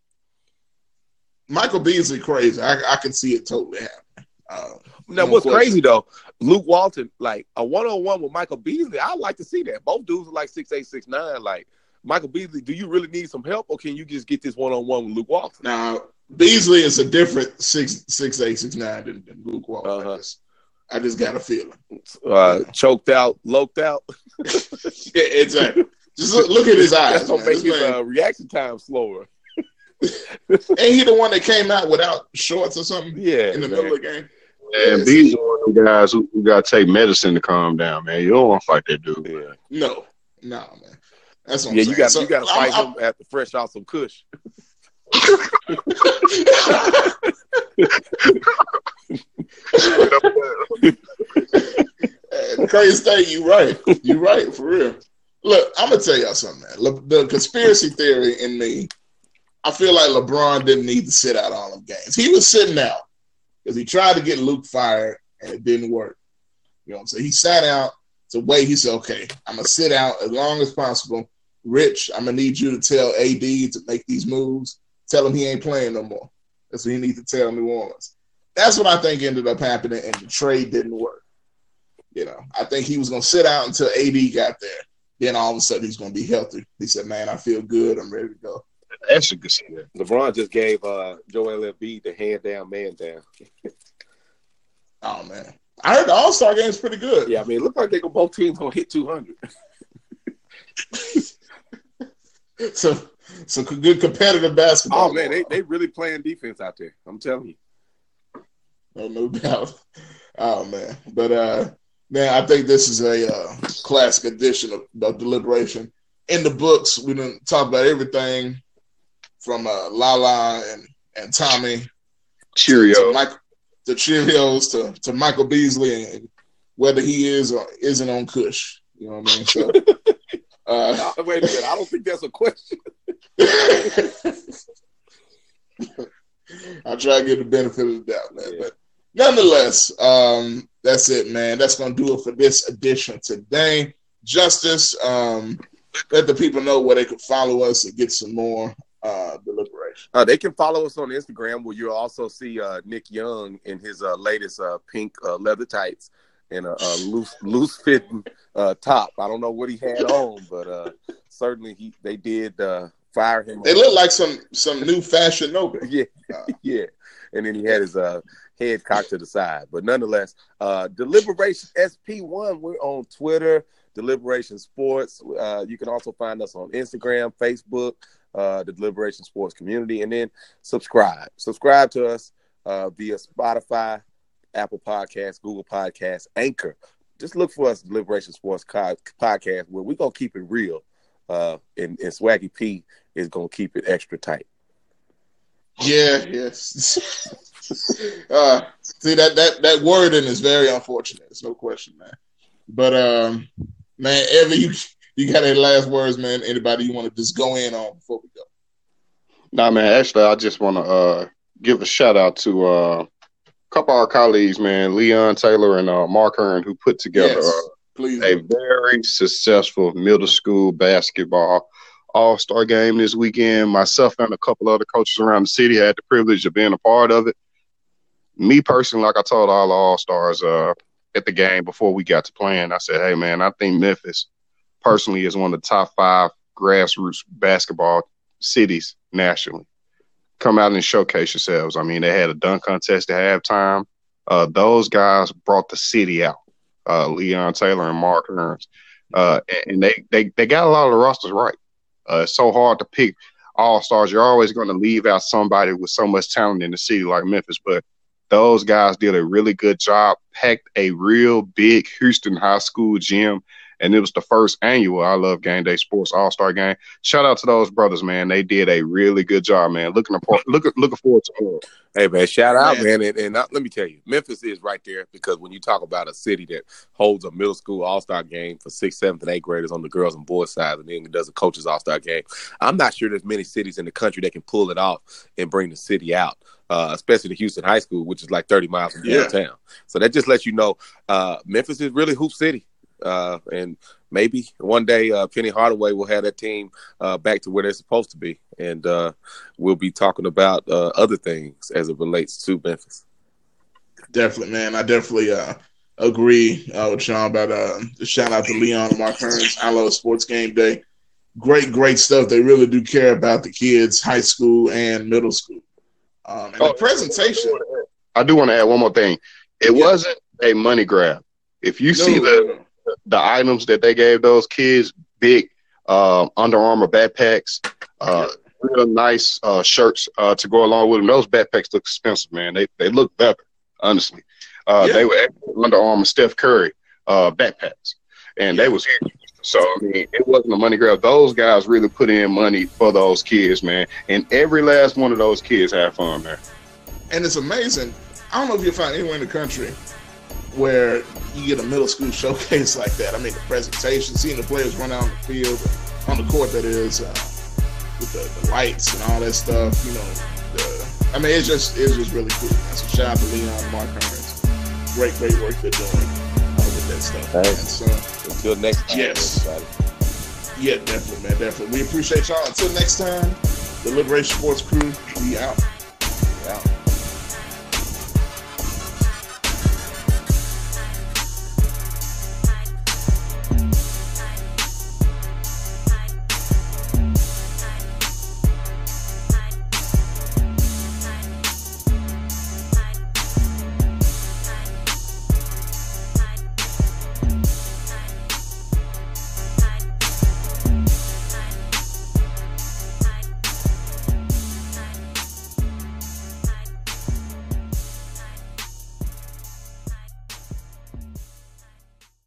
Michael Beasley crazy. I, I can see it totally happening. Uh, now, what's question. crazy though, Luke Walton, like a one on one with Michael Beasley, I'd like to see that. Both dudes are like six eight, six nine. Like Michael Beasley, do you really need some help, or can you just get this one on one with Luke Walton? Now, Beasley is a different six six eight six nine than, than Luke Walton. Uh-huh. I, just, I just got a feeling. Uh, choked out, loped out. yeah, exactly. Just look, look, at his eyes. That's gonna man. make his uh, reaction time slower. Ain't he the one that came out without shorts or something? Yeah, in the man. middle of the game. And these are the guys who, who got to take medicine to calm down, man. You don't want to fight that dude. Yeah. No, no, man. That's what yeah. I'm you got so, you got to fight I'm, him I'm, after fresh out some Kush. crazy thing, you right. You right for real. Look, I'm gonna tell y'all something, man. The conspiracy theory in me, I feel like LeBron didn't need to sit out all them games. He was sitting out because he tried to get Luke fired and it didn't work. You know what I'm saying? He sat out to wait. He said, okay, I'm going to sit out as long as possible. Rich, I'm going to need you to tell AD to make these moves. Tell him he ain't playing no more. That's what he needs to tell New Orleans. That's what I think ended up happening, and the trade didn't work. You know, I think he was going to sit out until AD got there. Then all of a sudden he's going to be healthy. He said, man, I feel good. I'm ready to go. That's a good see. LeBron just gave uh, Joel Embiid the hand down, man down. oh man, I heard the All Star game is pretty good. Yeah, I mean, it looked like they go both teams gonna hit two hundred. so, some good competitive basketball. Oh man, they they really playing defense out there. I'm telling you. No, no doubt. Oh man, but uh, man, I think this is a uh, classic edition of, of deliberation. In the books, we didn't talk about everything from uh, Lala and and Tommy, Cheerio, to, to Mike, the Cheerios to to Michael Beasley, and whether he is or isn't on Kush. You know what I mean? So, uh, wait a minute, I don't think that's a question. I try to get the benefit of the doubt, man. Yeah. But nonetheless, um, that's it, man. That's gonna do it for this edition today. Justice, um, let the people know where they can follow us and get some more uh, deliberation. Uh, they can follow us on Instagram where you'll also see uh, Nick Young in his uh, latest uh, pink uh, leather tights and a, a loose loose fitting uh, top. I don't know what he had on, but certainly he they did fire him. They look like some some new fashion Nobel. yeah, yeah. And then he had his head cocked to the side. But nonetheless, Deliberation SP1. We're on Twitter. Deliberation Sports. you can also find us on Instagram, Facebook uh, the Deliberation Sports community, and then subscribe. Subscribe to us uh, via Spotify, Apple Podcasts, Google Podcasts, Anchor. Just look for us, Deliberation Sports Podcast, where we're gonna keep it real, uh, and, and Swaggy P is gonna keep it extra tight. Yeah, yes. uh, see that that that wording is very unfortunate. It's no question, man. But um, man, ever you you got any last words, man? Anybody you want to just go in on before we go? Nah, man. Actually, I just want to uh, give a shout out to uh, a couple of our colleagues, man, Leon Taylor and uh, Mark Hearn, who put together yes, uh, a very successful middle school basketball all star game this weekend. Myself and a couple other coaches around the city had the privilege of being a part of it. Me personally, like I told all the all stars uh, at the game before we got to playing, I said, "Hey, man, I think Memphis." Personally is one of the top five grassroots basketball cities nationally. Come out and showcase yourselves. I mean, they had a dunk contest at halftime. Uh, those guys brought the city out. Uh, Leon Taylor and Mark Hearns. Uh, and they, they they got a lot of the rosters right. Uh, it's so hard to pick all stars. You're always going to leave out somebody with so much talent in the city like Memphis, but those guys did a really good job. Packed a real big Houston high school gym and it was the first annual I Love Game Day Sports All Star Game. Shout out to those brothers, man. They did a really good job, man. Looking apart, looking looking forward to more. Hey man, shout out, man, man. and, and uh, let me tell you, Memphis is right there because when you talk about a city that holds a middle school all star game for sixth, seventh, and eighth graders on the girls and boys side, and then does a coaches all star game, I'm not sure there's many cities in the country that can pull it off and bring the city out. Uh, especially the Houston High School, which is like 30 miles from Yeah. downtown. So that just lets you know uh, Memphis is really hoop city. Uh, and maybe one day uh, Penny Hardaway will have that team uh, back to where they're supposed to be, and uh, we'll be talking about uh, other things as it relates to Memphis. Definitely, man. I definitely uh, agree uh, with Sean about uh, the shout out to Leon and Mark Hearns. I love Sports Game Day. Great, great stuff. They really do care about the kids, high school and middle school. Um, and Oh, the presentation. I do want to add one more thing. It Yeah. wasn't a money grab. If you see No, the no, no. The items that they gave those kids, big um, Under Armour backpacks, uh, real nice uh, shirts uh, to go along with them. Those backpacks look expensive, man. They they look better, honestly. Uh, Yeah. They were Under Armour Steph Curry uh, backpacks, and they was huge. So I mean, it wasn't a money grab. Those guys really put in money for those kids, man. And every last one of those kids had fun, man. And it's amazing. I don't know if you'll find anywhere in the country where you get a middle school showcase like that. I mean, the presentation, seeing the players run out on the field, on the court, that is, uh, with the, the lights and all that stuff. You know, the, I mean, it's just it's just really cool. Man. So shout out to Leon and Mark Hearns. Great, great work they're doing uh, with that stuff. man. Thanks. So, Until next time, Yes. everybody. yeah, definitely, man, definitely. We appreciate y'all. Until next time, Deliberation Sports Crew, we out.